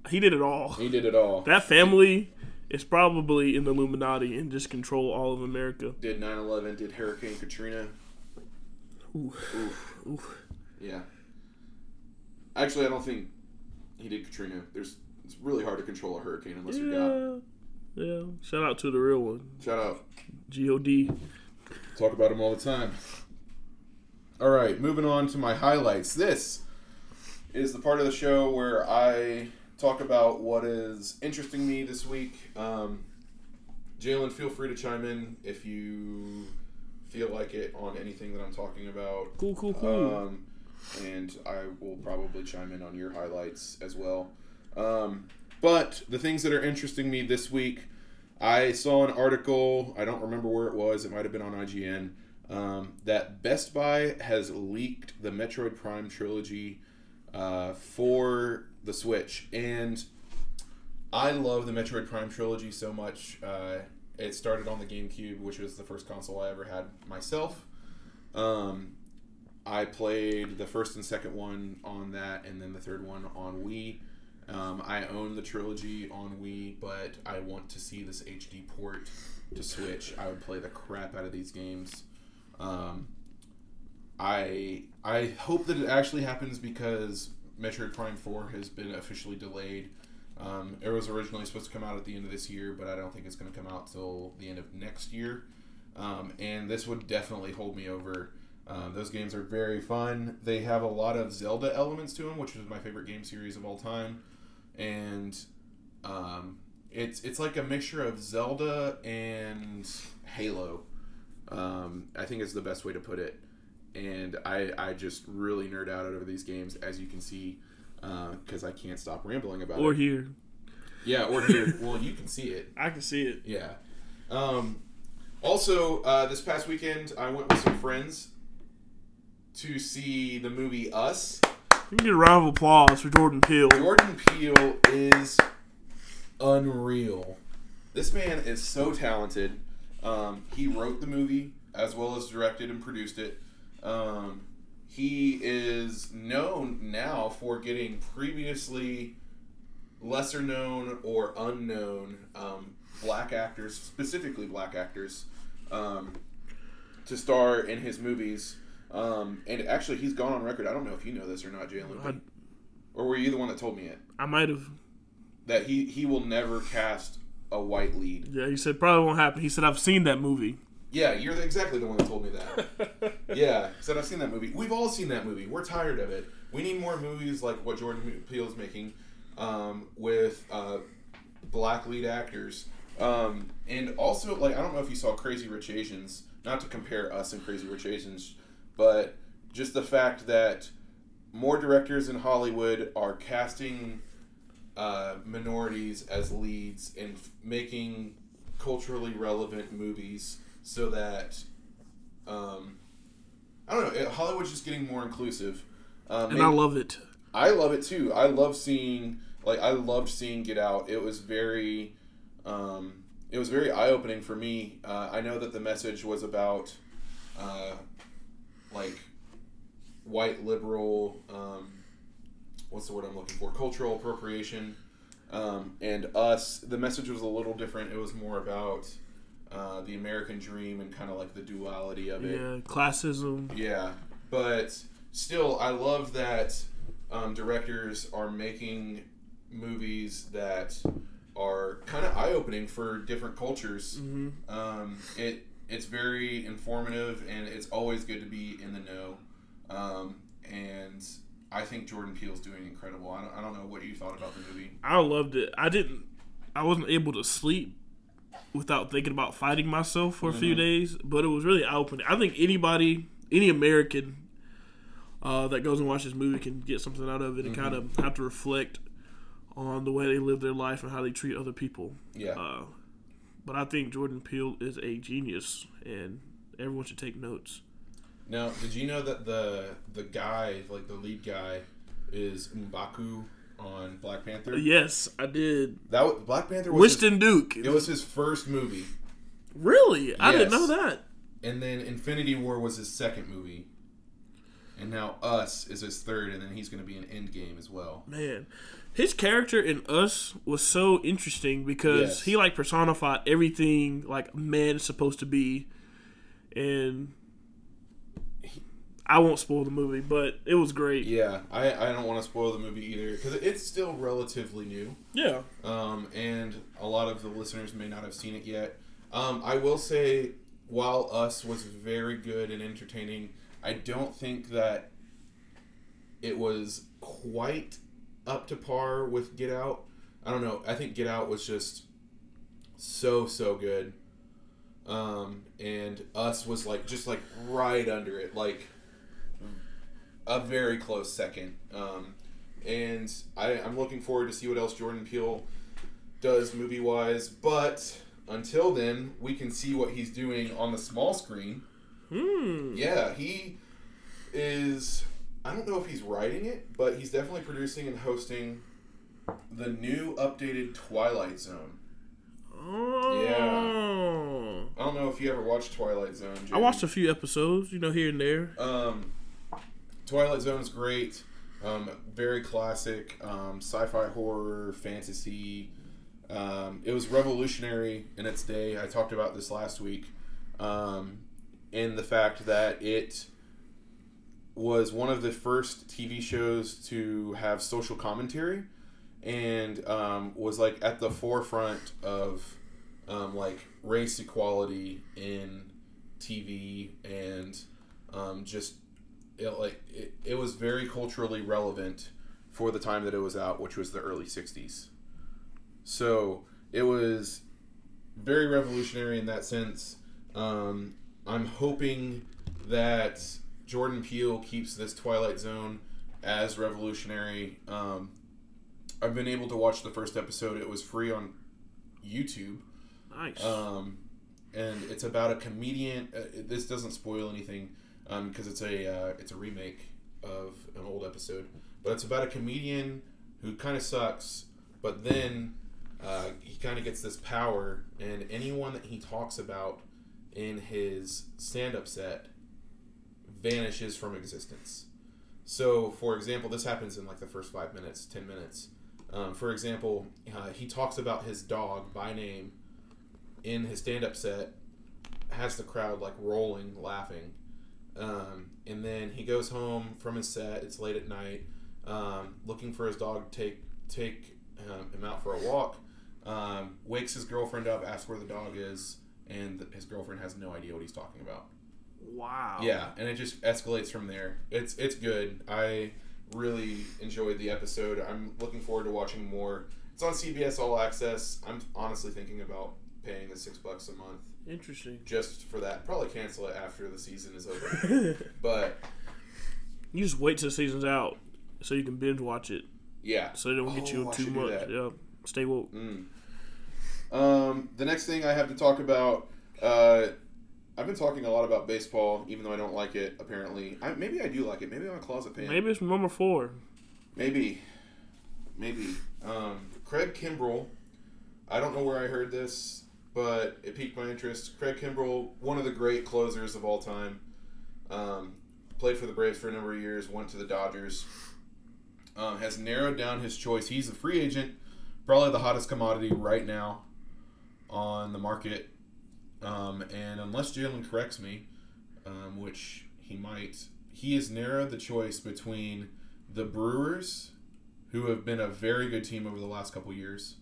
He did it all. He did it all. That family is probably in the Illuminati and just control all of America. did 9/11. Did Hurricane Katrina. Oof. Yeah. Actually, I don't think he did Katrina. There's it's really hard to control a hurricane unless you're God. Yeah, yeah. Shout out to the real one, Shout out. God. Talk about him all the time. All right, moving on to my highlights. This is the part of the show where I talk about what is interesting me this week. Um, Jalen, feel free to chime in if you feel like it on anything that I'm talking about. Cool, cool, cool. Um, and I will probably chime in on your highlights as well. Um, but the things that are interesting me this week, I saw an article. I don't remember where it was. It might have been on IGN. Um, that Best Buy has leaked the Metroid Prime trilogy uh, for the Switch, and I love the Metroid Prime trilogy so much. Uh, it started on the GameCube, which was the first console I ever had myself. Um, I played the first and second one on that, and then the third one on Wii. Um, I own the trilogy on Wii, but I want to see this HD port to Switch. I would play the crap out of these games. Um, I I hope that it actually happens because Metroid Prime Four has been officially delayed. Um, it was originally supposed to come out at the end of this year, but I don't think it's going to come out till the end of next year. Um, and this would definitely hold me over. Um, those games are very fun. They have a lot of Zelda elements to them, which is my favorite game series of all time. And um, it's it's like a mixture of Zelda and Halo. Um, I think is the best way to put it. And I, I just really nerd out over these games, as you can see, because I can't stop rambling about Or it. Or here. Yeah, or here. (laughs) well, you can see it. I can see it. Yeah. Um, also, uh, this past weekend, I went with some friends to see the movie Us. You can get a round of applause for Jordan Peele. Jordan Peele is unreal. This man is so talented. Um, he wrote the movie as well as directed and produced it. Um, he is known now for getting previously lesser known or unknown um, black actors, specifically black actors, um, to star in his movies. Um, and actually, he's gone on record. I don't know if you know this or not, Jalen. I- Or were you the one that told me it? I might have. That he, he will never cast a white lead. Yeah, he said probably won't happen. He said I've seen that movie. Yeah, you're the, exactly the one that told me that. (laughs) yeah, said I've seen that movie. We've all seen that movie. We're tired of it. We need more movies like what Jordan Peele is making, um, with uh, black lead actors. Um, and also, like I don't know if you saw Crazy Rich Asians. Not to compare us and Crazy Rich Asians, but just the fact that more directors in Hollywood are casting uh, minorities as leads and f- making culturally relevant movies so that um, I don't know. Hollywood's just getting more inclusive. Um, And I love it. I love it too. I love seeing like I loved seeing Get Out. It was very um, it was very eye opening for me. Uh, I know that the message was about uh, like white liberal um, what's the word I'm looking for cultural appropriation um, and us. The message was a little different. It was more about uh, the American dream and kind of like the duality of it. Yeah, classism. Yeah, but still, I love that um, directors are making movies that are kind of eye opening for different cultures. Um, it it's very informative, and it's always good to be in the know. Um, and I think Jordan Peele's doing incredible. I don't, I don't know what you thought about the movie. I loved it. I didn't. I wasn't able to sleep without thinking about fighting myself for a few days, but it was really eye opening. I think anybody, any American uh, that goes and watches this movie can get something out of it and kind of have to reflect on the way they live their life and how they treat other people. Yeah, Uh, but I think Jordan Peele is a genius, and everyone should take notes. Now, did you know that the the guy, like the lead guy, is M'Baku on Black Panther? Yes, I did. That was, Black Panther was his- Winston Duke. it was his first movie, really? I didn't know that. and then Infinity War was his second movie, and now Us is his third, and then he's going to be in Endgame as well. Man, his character in Us was so interesting because Yes. he like personified everything like man is supposed to be, and I won't spoil the movie, but it was great. Yeah, I, I don't want to spoil the movie either because it's still relatively new. Yeah, um, and a lot of the listeners may not have seen it yet. Um, I will say, while Us was very good and entertaining, I don't think that it was quite up to par with Get Out. I don't know. I think Get Out was just so so good, um, and Us was like just like right under it, like a very close second. Um, and I, I'm looking forward to see what else Jordan Peele does movie wise. But until then, we can see what he's doing on the small screen. Hmm. Yeah, he is. I don't know if he's writing it, but he's definitely producing and hosting the new updated Twilight Zone. Oh. Yeah. I don't know if you ever watched Twilight Zone. I watched a few episodes, you know, here and there. Um, Twilight Zone is great. Um, very classic um, sci-fi horror fantasy. Um, it was revolutionary in its day. I talked about this last week, um, in the fact that it was one of the first TV shows to have social commentary, and um, was like at the forefront of um, like race equality in TV and um, just it, like it, it was very culturally relevant for the time that it was out, which was the early '60s. So it was very revolutionary in that sense. Um, I'm hoping that Jordan Peele keeps this Twilight Zone as revolutionary. Um, I've been able to watch the first episode. It was free on YouTube. Nice. Um, and it's about a comedian. Uh, this doesn't spoil anything because it's a uh, it's a remake of an old episode. But it's about a comedian who kind of sucks, but then uh, he kind of gets this power, and anyone that he talks about in his stand-up set vanishes from existence. So, for example, this happens in like the first five minutes, ten minutes. Um, for example, uh, he talks about his dog by name in his stand-up set, has the crowd like rolling, laughing, um, and then he goes home from his set. It's late at night, um, looking for his dog. to Take take um, him out for a walk. Um, wakes his girlfriend up, asks where the dog is, and his girlfriend has no idea what he's talking about. wow. Yeah, and it just escalates from there. It's it's good. I really enjoyed the episode. I'm looking forward to watching more. It's on CBS All Access. I'm honestly thinking about paying the six bucks a month Interesting. just for that. Probably cancel it after the season is over. (laughs) but You just wait till the season's out so you can binge watch it. yeah, So they don't get you Oh, I too much. Yeah. Stay woke. Um, the next thing I have to talk about, uh, I've been talking a lot about baseball, even though I don't like it. Apparently, I, maybe I do like it. Maybe I'm a closet fan. Maybe it's number four. Maybe, maybe. Um, Craig Kimbrel. I don't know where I heard this, but it piqued my interest. Craig Kimbrel, one of the great closers of all time, um, played for the Braves for a number of years. Went to the Dodgers. Um, has narrowed down his choice. He's a free agent, probably the hottest commodity right now on the market. Um, and unless Jalen corrects me, um, which he might, he has narrowed the choice between the Brewers, who have been a very good team over the last couple years,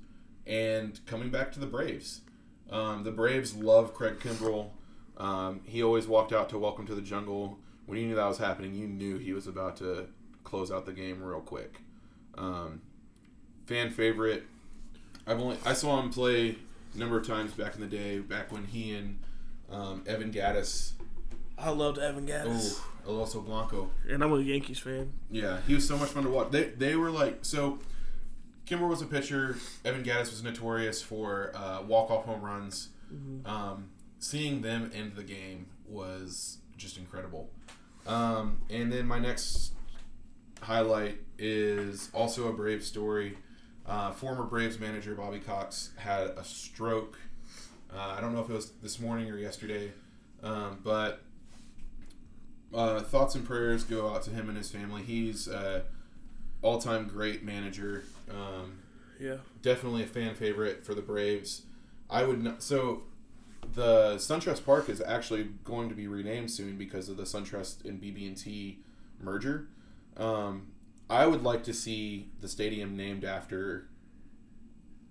and coming back to the Braves. Um, the Braves love Craig Kimbrel. Um, he always walked out to Welcome to the Jungle. When you knew that was happening, you knew he was about to close out the game real quick. Um, fan favorite. I've only I saw him play a number of times back in the day, back when he and um, Evan Gattis, I loved Evan Gattis. oh, El Oso Blanco, And I'm a Yankees fan. yeah, he was so much fun to watch. They they were like so. Kimber was a pitcher. Evan Gattis was notorious for uh, walk off home runs. Um, seeing them end the game was just incredible. Um, and then my next highlight is also a Brave story. Uh, former Braves manager Bobby Cox had a stroke. Uh, I don't know if it was this morning or yesterday, um, but uh, thoughts and prayers go out to him and his family. He's uh, all-time great manager. Um, Yeah. definitely a fan favorite for the Braves. I would not. So the SunTrust Park is actually going to be renamed soon because of the SunTrust and BB&T merger. Um, I would like to see the stadium named after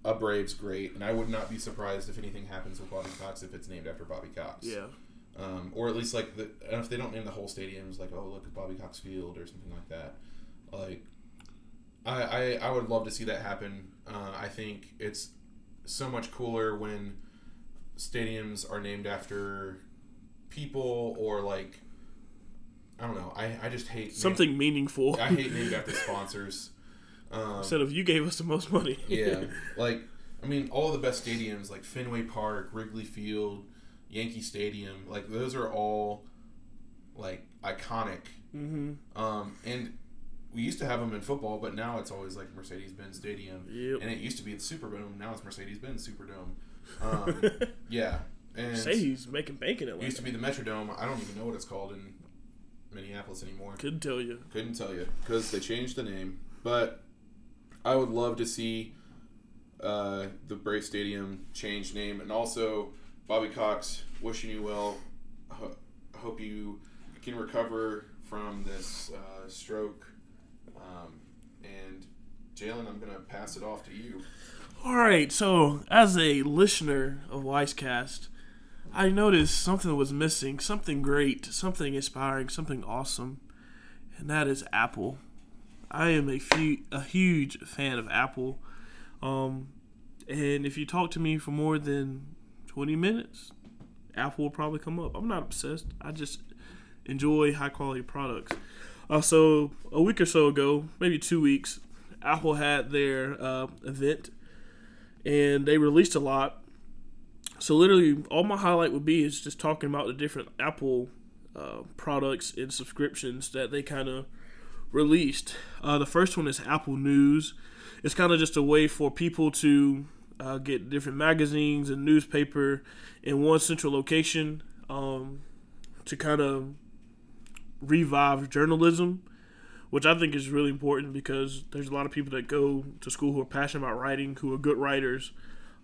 a Braves great, and I would not be surprised if anything happens with Bobby Cox if it's named after Bobby Cox. Yeah. Um, or at least like the and if they don't name the whole stadium, it's like oh look at Bobby Cox Field or something like that. Like, I I, I would love to see that happen. Uh, I think it's so much cooler when stadiums are named after people or like I don't know. I, I just hate Something meaningful. I hate named after sponsors. Um, Instead of you gave us the most money. (laughs) yeah, (laughs) like I mean, all the best stadiums like Fenway Park, Wrigley Field, Yankee Stadium, like those are all like iconic. mm-hmm. Um, and we used to have them in football, but now it's always like Mercedes Benz Stadium, Yep. and it used to be the Superdome. Now it's Mercedes Benz Superdome. (laughs) Um, yeah, and Say he's making bank in it used to be the Metrodome. I don't even know what it's called in Minneapolis anymore. Couldn't tell you. Couldn't tell you because they changed the name. But I would love to see uh, the Brave Stadium change name, and also Bobby Cox. Wishing you well. Ho- hope you can recover from this uh, stroke. Um, and Jalen, I'm going to pass it off to you. All right, so as a listener of Wisecast, I noticed something was missing, something great, something inspiring, something awesome, and that is Apple. I am a, few, a huge fan of Apple, um, and if you talk to me for more than 20 minutes, Apple will probably come up. I'm not obsessed. I just enjoy high quality products. Uh, so a week or so ago, maybe two weeks, Apple had their uh, event, and they released a lot. So literally, all my highlight would be is just talking about the different Apple uh, products and subscriptions that they kind of released. Uh, the first one is Apple News. It's kind of just a way for people to uh, get different magazines and newspaper in one central location um, to kind of revive journalism, which I think is really important because there's a lot of people that go to school who are passionate about writing, who are good writers,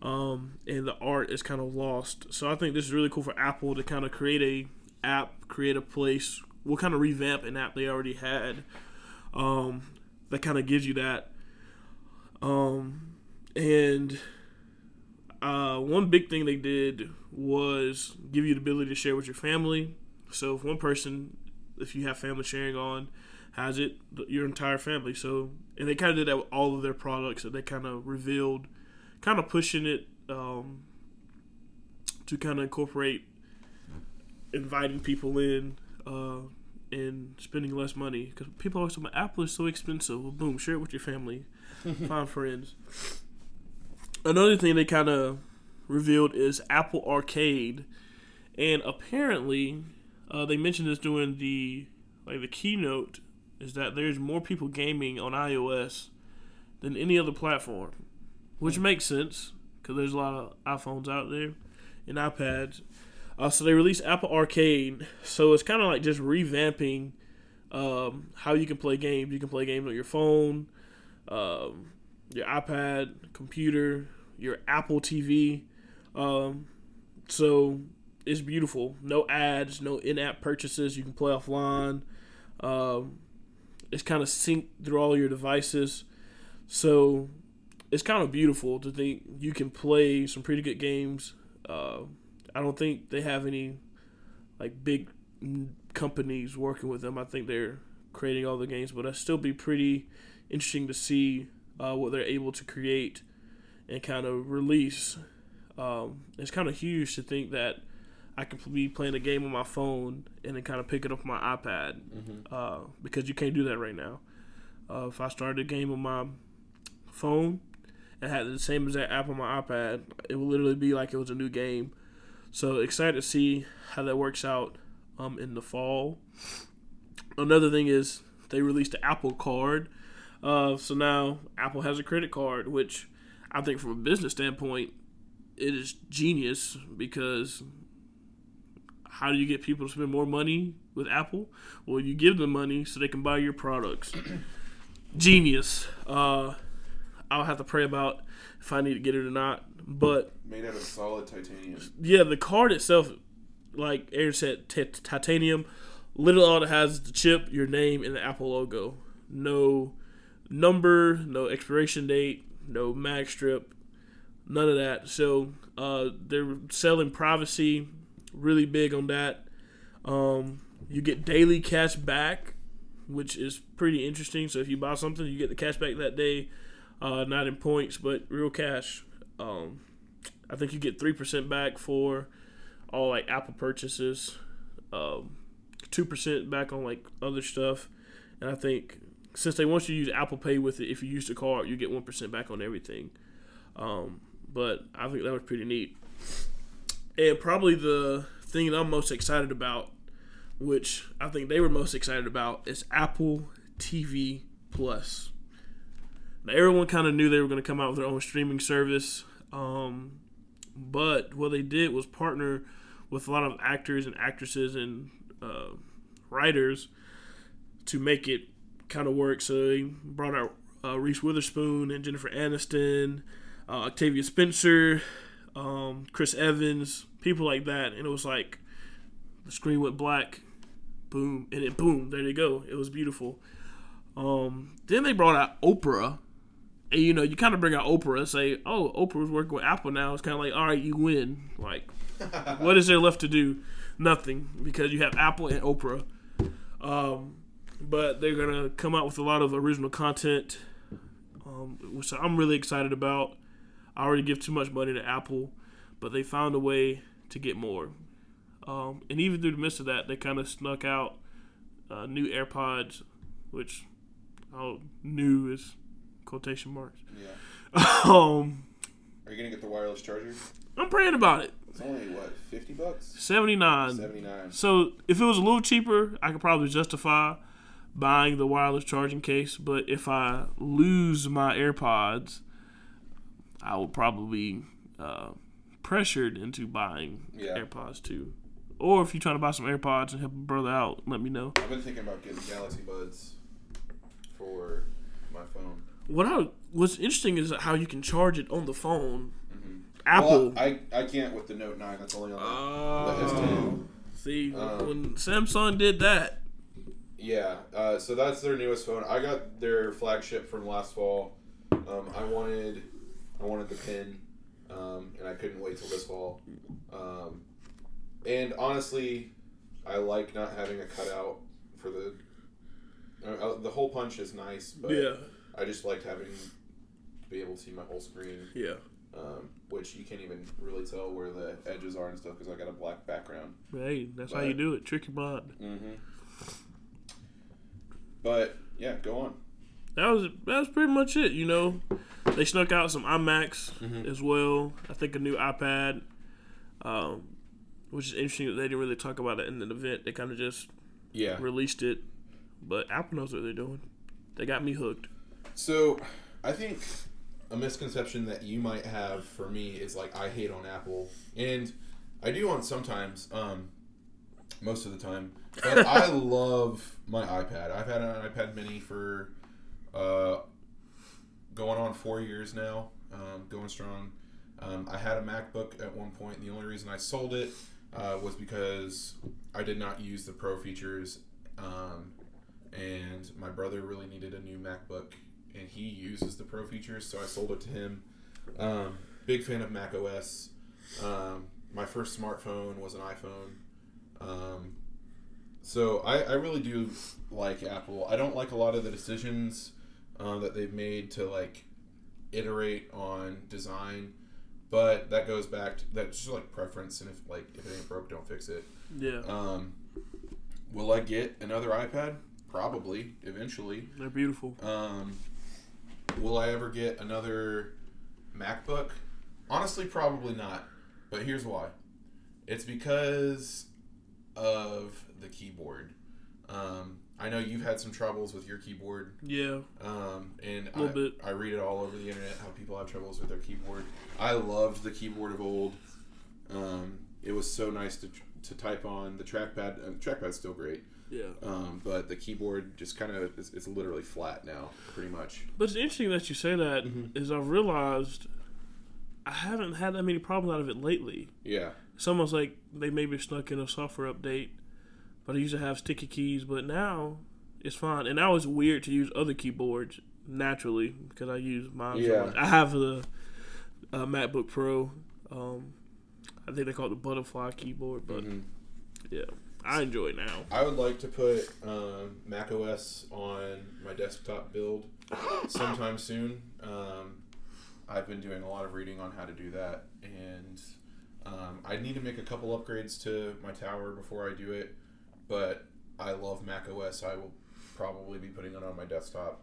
um, and the art is kind of lost. So I think this is really cool for Apple to kind of create a app, create a place. We'll kind of revamp an app they already had um, that kind of gives you that. Um, and uh, one big thing they did was give you the ability to share with your family. So if one person, if you have family sharing on, has it, your entire family. So and they kind of did that with all of their products. And they kind of revealed, kind of pushing it um, to kind of incorporate inviting people in uh, and spending less money because people always say "My Apple is so expensive. Well, boom, share it with your family, (laughs) find friends. Another thing they kind of revealed is Apple Arcade, and apparently uh, they mentioned this during the like the keynote is that there's more people gaming on iOS than any other platform, which makes sense because there's a lot of iPhones out there and iPads. Uh, so they released Apple Arcade, so it's kind of like just revamping um, how you can play games. You can play games on your phone, um, your iPad, computer, your Apple TV. Um, so it's beautiful. No ads, no in-app purchases. You can play offline. Um, it's kind of synced through all your devices. So it's kind of beautiful to think you can play some pretty good games. Uh, I don't think they have any like big companies working with them. I think they're creating all the games, but it still be pretty interesting to see uh, what they're able to create and kind of release. Um, it's kind of huge to think that I can be playing a game on my phone and then kind of pick it up on my iPad uh, because you can't do that right now. Uh, if I started a game on my phone and had the same exact app on my iPad, it would literally be like it was a new game. So excited to see how that works out um, in the fall. Another thing is they released the Apple Card. Uh, so now Apple has a credit card, which I think from a business standpoint, it is genius because how do you get people to spend more money with Apple? Well, you give them money so they can buy your products. (clears throat) genius. Uh, I'll have to pray about if I need to get it or not. But Made out of solid titanium. yeah, the card itself, like Aaron said, t- titanium. Literally, all it has is the chip, your name, and the Apple logo. No number, no expiration date, no mag strip, none of that. So uh, they're selling privacy, really big on that. Um, you get daily cash back, which is pretty interesting. So if you buy something, you get the cash back that day, uh, not in points, but real cash. Um, I think you get three percent back for all like Apple purchases, um, two percent back on like other stuff, and I think since they want you to use Apple Pay with it, if you use the card, you get one percent back on everything. Um, but I think that was pretty neat, and probably the thing that I'm most excited about, which I think they were most excited about, is Apple TV Plus. Now, everyone kind of knew they were going to come out with their own streaming service. Um, but what they did was partner with a lot of actors and actresses and uh, writers to make it kind of work. So they brought out uh, Reese Witherspoon and Jennifer Aniston, uh, Octavia Spencer, um, Chris Evans, people like that. And it was like the screen went black, boom, and it boom, there they go. It was beautiful. Um, then they brought out Oprah, and you know, you kind of bring out Oprah and say, "Oh, Oprah's working with Apple now." It's kind of like, all right, you win. Like, (laughs) what is there left to do? Nothing, because you have Apple and Oprah. Um, but they're gonna come out with a lot of original content, um, which I'm really excited about. I already give too much money to Apple, but they found a way to get more. Um, and even through the midst of that, they kind of snuck out uh, new AirPods, which oh, new is quotation marks. Yeah. (laughs) Um, Are you gonna get the wireless charger? I'm praying about it. It's only what fifty bucks. 79. Seventy nine. So if it was a little cheaper, I could probably justify buying the wireless charging case. But if I lose my AirPods, I will probably uh, pressured into buying Yeah. AirPods too. Or if you're trying to buy some AirPods and help a brother out, let me know. I've been thinking about getting Galaxy Buds for my phone. What I what's interesting is how you can charge it on the phone. Apple. Well, I I can't with the Note Nine. That's only on the, Oh. the S10. See, Um, when Samsung did that, Yeah, uh, so that's their newest phone. I got their flagship from last fall. Um, I wanted the pin, um, and I couldn't wait till this fall. Um, and honestly, I like not having a cutout for the. Uh, the whole punch is nice, but yeah, I just liked having be able to see my whole screen, yeah. um, which you can't even really tell where the edges are and stuff because I got a black background. Hey, that's how you do it. Trick your mind. Mm-hmm. But yeah, go on. That was that was pretty much it. You know, they snuck out some iMacs Mm-hmm. as well. I think a new iPad, um, which is interesting that they didn't really talk about it in the event. They kind of just Yeah. released it, but Apple knows what they're doing. They got me hooked. So, I think a misconception that you might have for me is like I hate on Apple, and I do on sometimes, um, most of the time. But (laughs) I love my iPad. I've had an iPad Mini for uh, going on four years now, um, going strong. Um, I had a MacBook at one point. And the only reason I sold it uh, was because I did not use the Pro features, um, and my brother really needed a new MacBook, and he uses the Pro features, so I sold it to him. Um, big fan of Mac OS. Um, my first smartphone was an iPhone. Um, so I, I really do like Apple. I don't like a lot of the decisions uh, that they've made to like iterate on design, but that goes back to that's just like preference. And if like if it ain't broke, don't fix it. Yeah, Um, will I get another iPad? Probably eventually. they're beautiful. Um, will I ever get another MacBook? Honestly, probably not. But here's why. It's because of the keyboard. Um, I know you've had some troubles with your keyboard, Yeah, um, and I, Little bit. I read it all over the internet how people have troubles with their keyboard. I loved the keyboard of old. Um, it was so nice to, to type on. The trackpad, uh, trackpad's still great, yeah. um, but the keyboard just kind of is, it's literally flat now, pretty much. But it's interesting that you say that. Mm-hmm. Is I've realized I haven't had that many problems out of it lately. Yeah, It's almost like they maybe snuck in a software update, but I used to have sticky keys, but now it's fine. And now it's weird to use other keyboards naturally because I use mine. so Yeah. much. I have the uh, MacBook Pro. Um, I think they call it the butterfly keyboard, but Mhm. yeah, I enjoy it now. I would like to put um, Mac OS on my desktop build (laughs) sometime soon. Um, I've been doing a lot of reading on how to do that, and um, I need to make a couple upgrades to my tower before I do it. But I love Mac OS. I will probably be putting it on my desktop.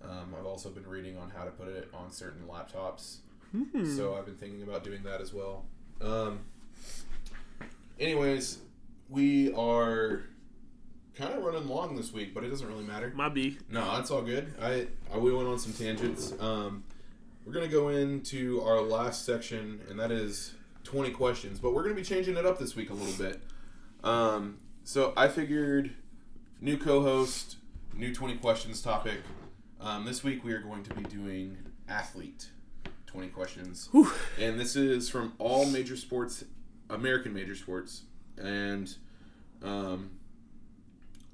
Um, I've also been reading on how to put it on certain laptops, so I've been thinking about doing that as well. Um, anyways, we are kind of running long this week, but it doesn't really matter. My B. No, that's all good. I, I we went on some tangents. Um, we're gonna go into our last section, and that is twenty questions. But we're gonna be changing it up this week a little bit. Um, so I figured new co-host, new twenty questions topic. Um, this week we are going to be doing athlete twenty questions, and this is from all major sports, American major sports, and um,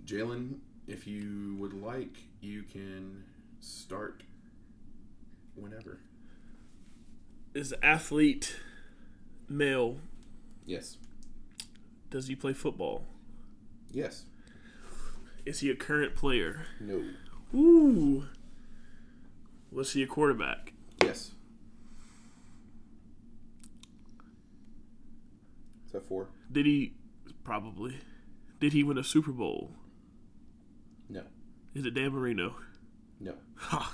Jalen, if you would like, you can start whenever. Is athlete male? Yes. Does he play football? Yes. Is he a current player? No. Ooh. Was he a quarterback? Yes. Is that four? Did he probably? Did he win a Super Bowl? No. Is it Dan Marino? No. Ha,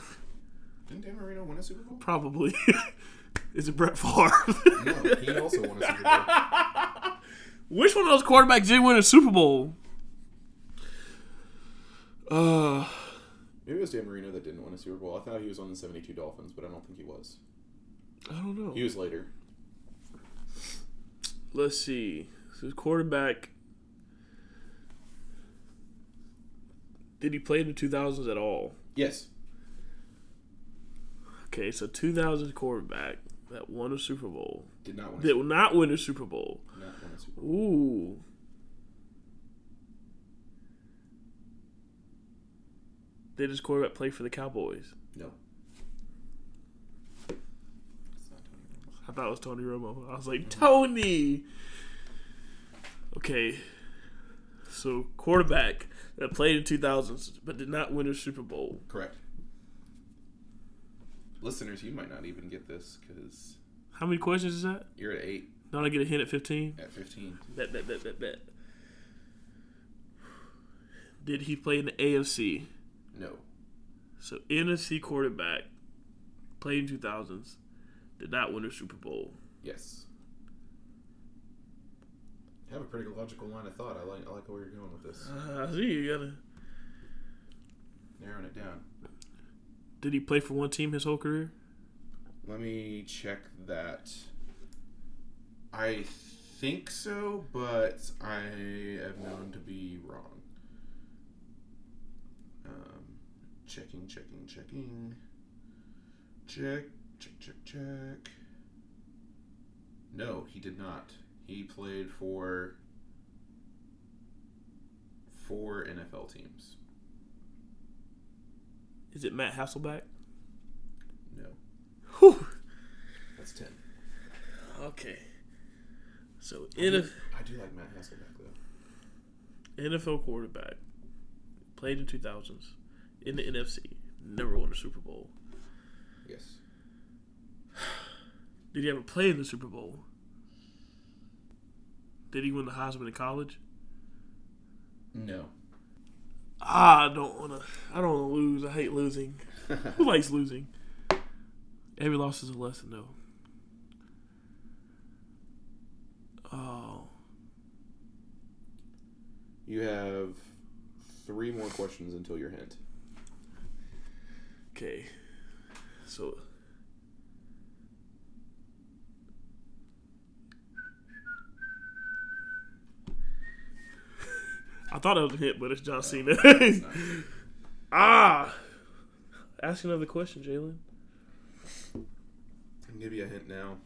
Didn't Dan Marino win a Super Bowl? probably. (laughs) Is it Brett Favre? No, he also won a Super Bowl. (laughs) Which one of those quarterbacks did win a Super Bowl? Uh, Maybe it was Dan Marino that didn't win a Super Bowl. I thought he was on the 72 Dolphins, but I don't think he was. I don't know. He was later. Let's see. So quarterback. Did he play in the 2000s at all? Yes. Okay, so 2000s quarterback that won a Super Bowl. Did not win a Did not win a Super Bowl. Bowl. Not win a Super Bowl. Ooh. Did his quarterback play for the Cowboys? No. It's not Tony Romo. I thought it was Tony Romo. I was like, Tony! Okay. So, quarterback that played in 2000s but did not win a Super Bowl. Correct. Listeners, you might not even get this because How many questions is that? you're at eight Don't I get a hint at 15? at 15. Bet, bet, bet, bet, bet. Did he play in the AFC? No. So, NFC quarterback played in 2000s, did not win a Super Bowl. Yes. You have a pretty logical line of thought. I like I like where you're going with this. Uh, I see you gotta. Narrowing it down. Did he play for one team his whole career? Let me check that. I think so, but I am known to be wrong. Um, checking, checking, checking. Check, check, check, check. No, he did not. He played for four NFL teams. Is it Matt Hasselbeck? No, Whew. that's ten. Okay. So NF- I do like Matt Hasselbeck though. NFL quarterback played in 2000s in the NFC, never won a Super Bowl. Yes. (sighs) Did he ever play in the Super Bowl? Did he win the Heisman in college? No. Ah, I don't wanna. I don't wanna lose. I hate losing. (laughs) Who likes losing? Every loss is a lesson, though. Oh, You have three more questions until your hint. Okay. So. (laughs) I thought it was a hit, but it's John Cena. (laughs) ah! Ask another question, Jalen. I can give you a hint now.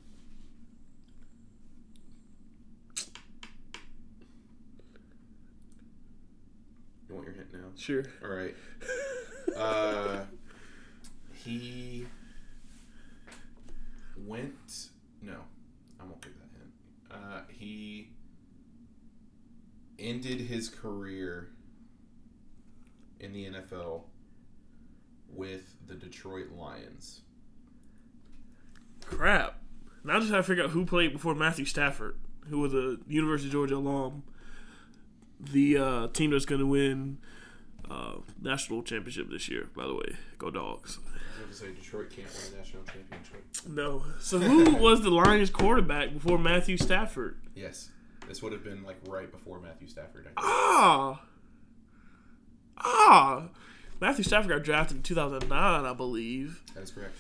You want your hint now? Sure. All right. (laughs) Uh, he went. No, I won't give that hint. Uh, he ended his career in the NFL with the Detroit Lions. Crap. Now I just have to figure out who played before Matthew Stafford, who was a University of Georgia alum. The uh, team that's going to win uh, national championship this year, by the way. Go Dogs. To say Detroit can't win a national championship. No. So who (laughs) was the Lions quarterback before Matthew Stafford? Yes, this would have been like right before Matthew Stafford. I. Ah. Ah. Matthew Stafford got drafted in 2009, I believe. That is correct.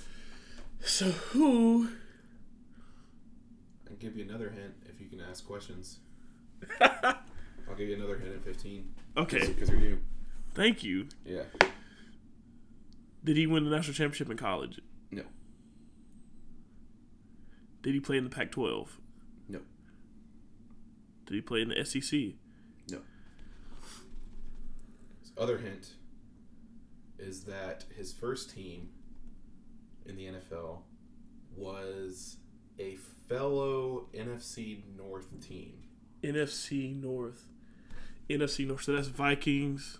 So who? I'll give you another hint if you can ask questions. (laughs) I'll give you another hint at 15. Okay. Because you're new. Thank you. Yeah. Did he win the national championship in college? No. Did he play in the Pac-12? No. Did he play in the SEC? No. other hint is that his first team in the NFL was a fellow NFC North team. NFC North. NFC North. So that's Vikings,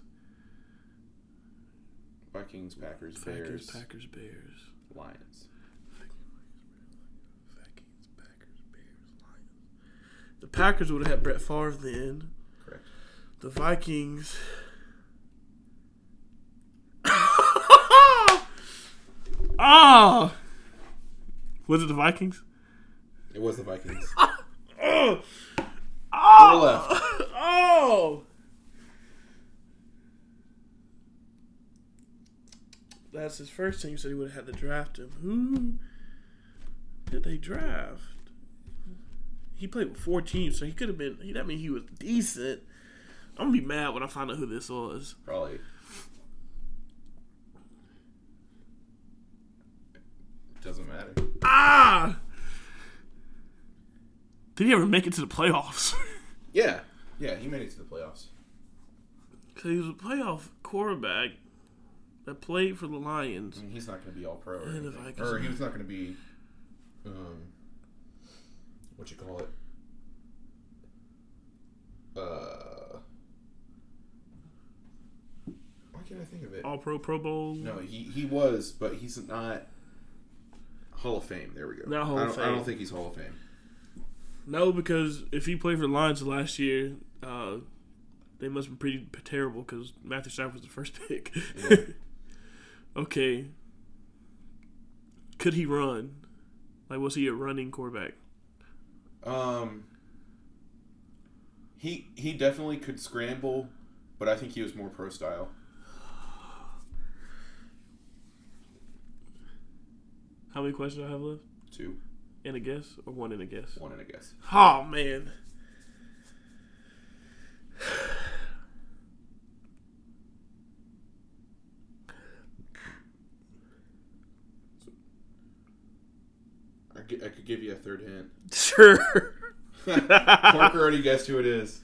Vikings, Packers, Packers, Bears, Packers, Bears. Lions. Vikings, Packers, Bears, Lions. The Packers would have had Brett Favre then. Correct. The Vikings. (laughs) Ah! Was it the Vikings? It was the Vikings. (laughs) Oh! To the left. (laughs) Oh! That's his first team, so he would have had to draft him. Who did they draft? He played with four teams, so he could have been. That mean he was decent. I'm gonna be mad when I find out who this was. Probably. Doesn't matter. Ah! Did he ever make it to the playoffs? (laughs) Yeah. Yeah, he made it to the playoffs. Because he was a playoff quarterback that played for the Lions. I mean, he's not going to be all pro. Or, And anything. Or he was not going to be, um, what you call it? Uh, why can't I think of it? All Pro, Pro Bowl. No, he, he was, but he's not Hall of Fame. There we go. Not Hall I of don't, I Fame. don't think he's Hall of Fame. No, because if he played for the Lions last year, uh, they must been pretty terrible because Matthew Stafford was the first pick. (laughs) okay. Could he run? Like, was he a running quarterback? Um, he he definitely could scramble, but I think he was more pro style. How many questions do I have left? Two, In a guess or one in a guess? one in a guess. Oh man. I, gi- I could give you a third hint. (laughs) Sure. Parker already guessed who it is.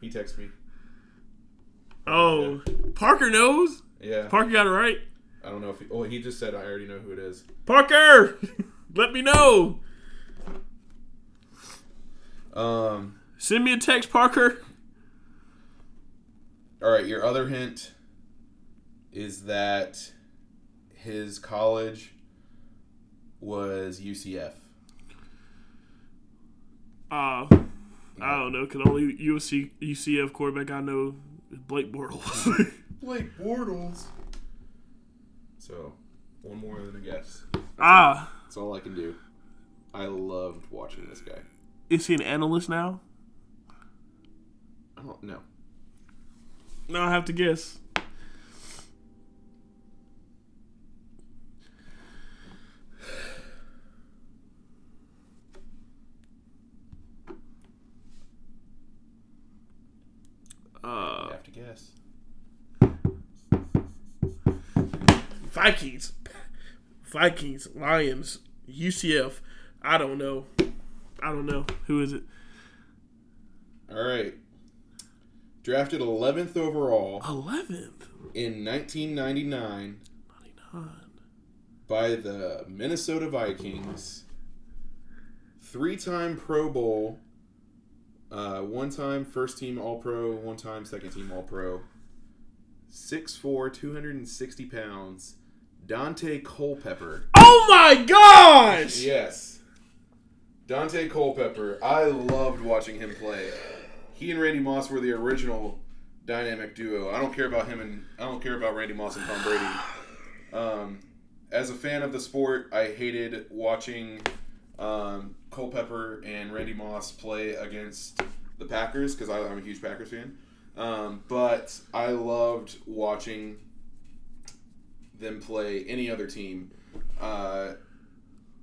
He texted me. Oh, Parker knows. Yeah, Parker got it right. I don't know if he. Oh, he just said I already know who it is. Parker, (laughs) let me know. Um. Send me a text, Parker. All right, your other hint is that his college was UCF. Uh, I don't know. Cause only USC UCF quarterback I know is Blake Bortles. (laughs) Blake Bortles. So, one more than a guess. ah, That's all I can do. I loved watching this guy. is he an analyst now? I don't know. No, I have to guess. I Uh, have to guess. Vikings, Vikings, Lions, UCF. I don't know. I don't know. Who is it? All right. Drafted 11th overall Eleventh. in 1999 by the Minnesota Vikings. Three time Pro Bowl. Uh, one time first team All Pro, one time second team All Pro. 6'4, 260 pounds. Daunte Culpepper. Oh my gosh! Yes. Daunte Culpepper. I loved watching him play. He and Randy Moss were the original dynamic duo. I don't care about him and I don't care about Randy Moss and Tom Brady. Um, as a fan of the sport, I hated watching um, Culpepper and Randy Moss play against the Packers because I'm a huge Packers fan. Um, but I loved watching them play any other team. Uh,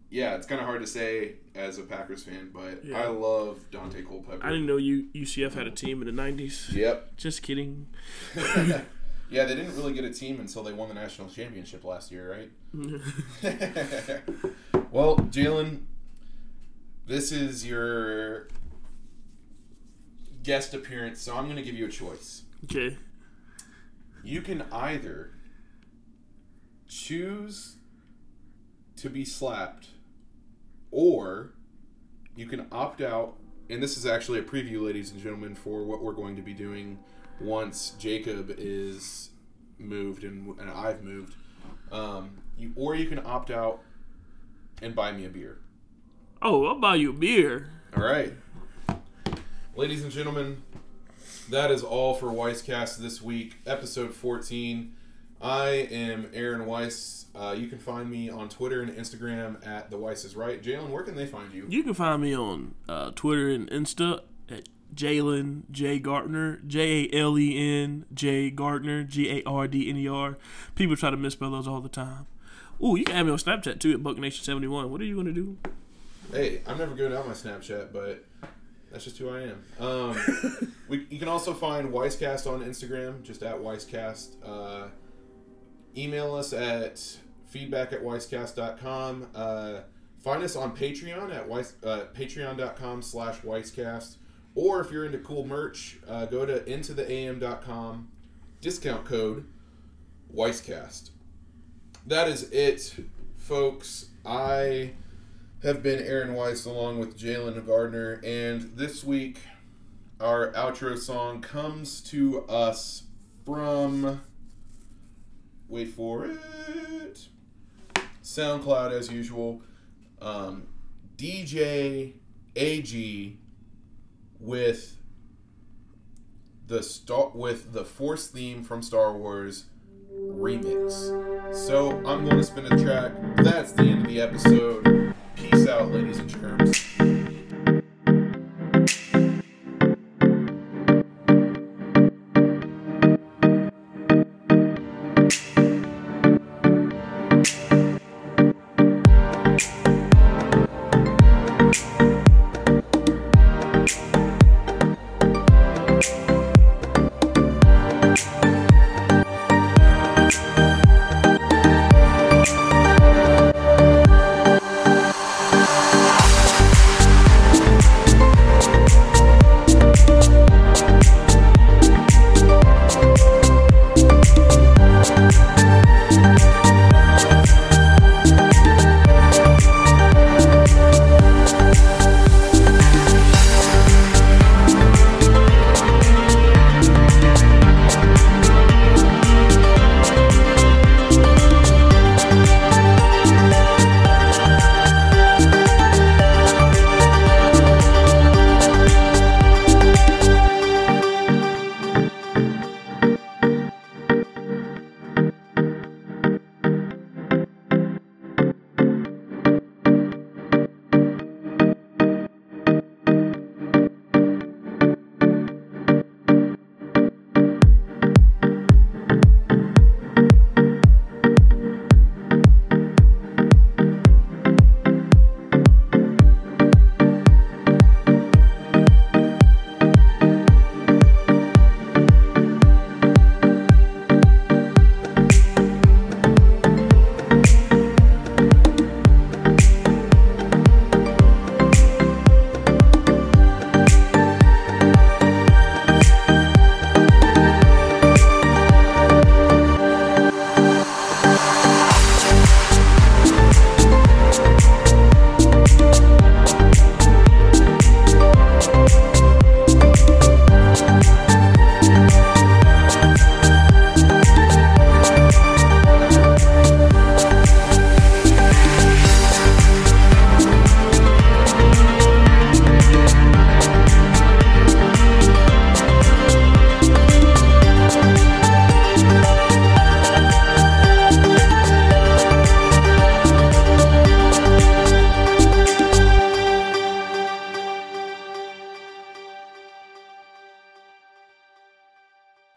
yeah, it's kind of hard to say as a Packers fan, but Yeah. I love Daunte Culpepper. I didn't know you UCF had a team in the nineties. Yep. Just kidding. (laughs) (laughs) yeah, they didn't really get a team until they won the national championship last year, right? (laughs) well, Jalen, this is your guest appearance, so I'm going to give you a choice. Okay. you can either choose to be slapped or you can opt out and this is actually a preview ladies and gentlemen for what we're going to be doing once jacob is moved and, and i've moved um, you, or you can opt out and buy me a beer Oh, I'll buy you a beer. all right ladies and gentlemen that is all for wisecast this week episode 14 i am aaron weiss uh, you can find me on twitter and instagram at the weiss is right jalen where can they find you You can find me on uh, Twitter and Insta at Jalen J Gardner, J A L E N J Gardner, G A R D N E R. People try to misspell those all the time. Ooh, you can add me on Snapchat too at BuckNation71. What are you going to do? Hey, I'm never giving out my Snapchat, but that's just who I am. Um, (laughs) we, you can also find Wisecast on Instagram, just at Wisecast. Uh, email us at feedback at wisecast.com. Uh, find us on Patreon at Weiss, uh, patreon.com slash Wisecast. Or if you're into cool merch, uh, go to intotheam.com, discount code Wisecast. That is it, folks. I have been Aaron Weiss along with Jalen Gardner, and this week our outro song comes to us from. Wait for it. SoundCloud as usual. Um, DJ AG with the star with the Force theme from Star Wars remix. So I'm going to spin a track. That's the end of the episode. Peace out, ladies and germs.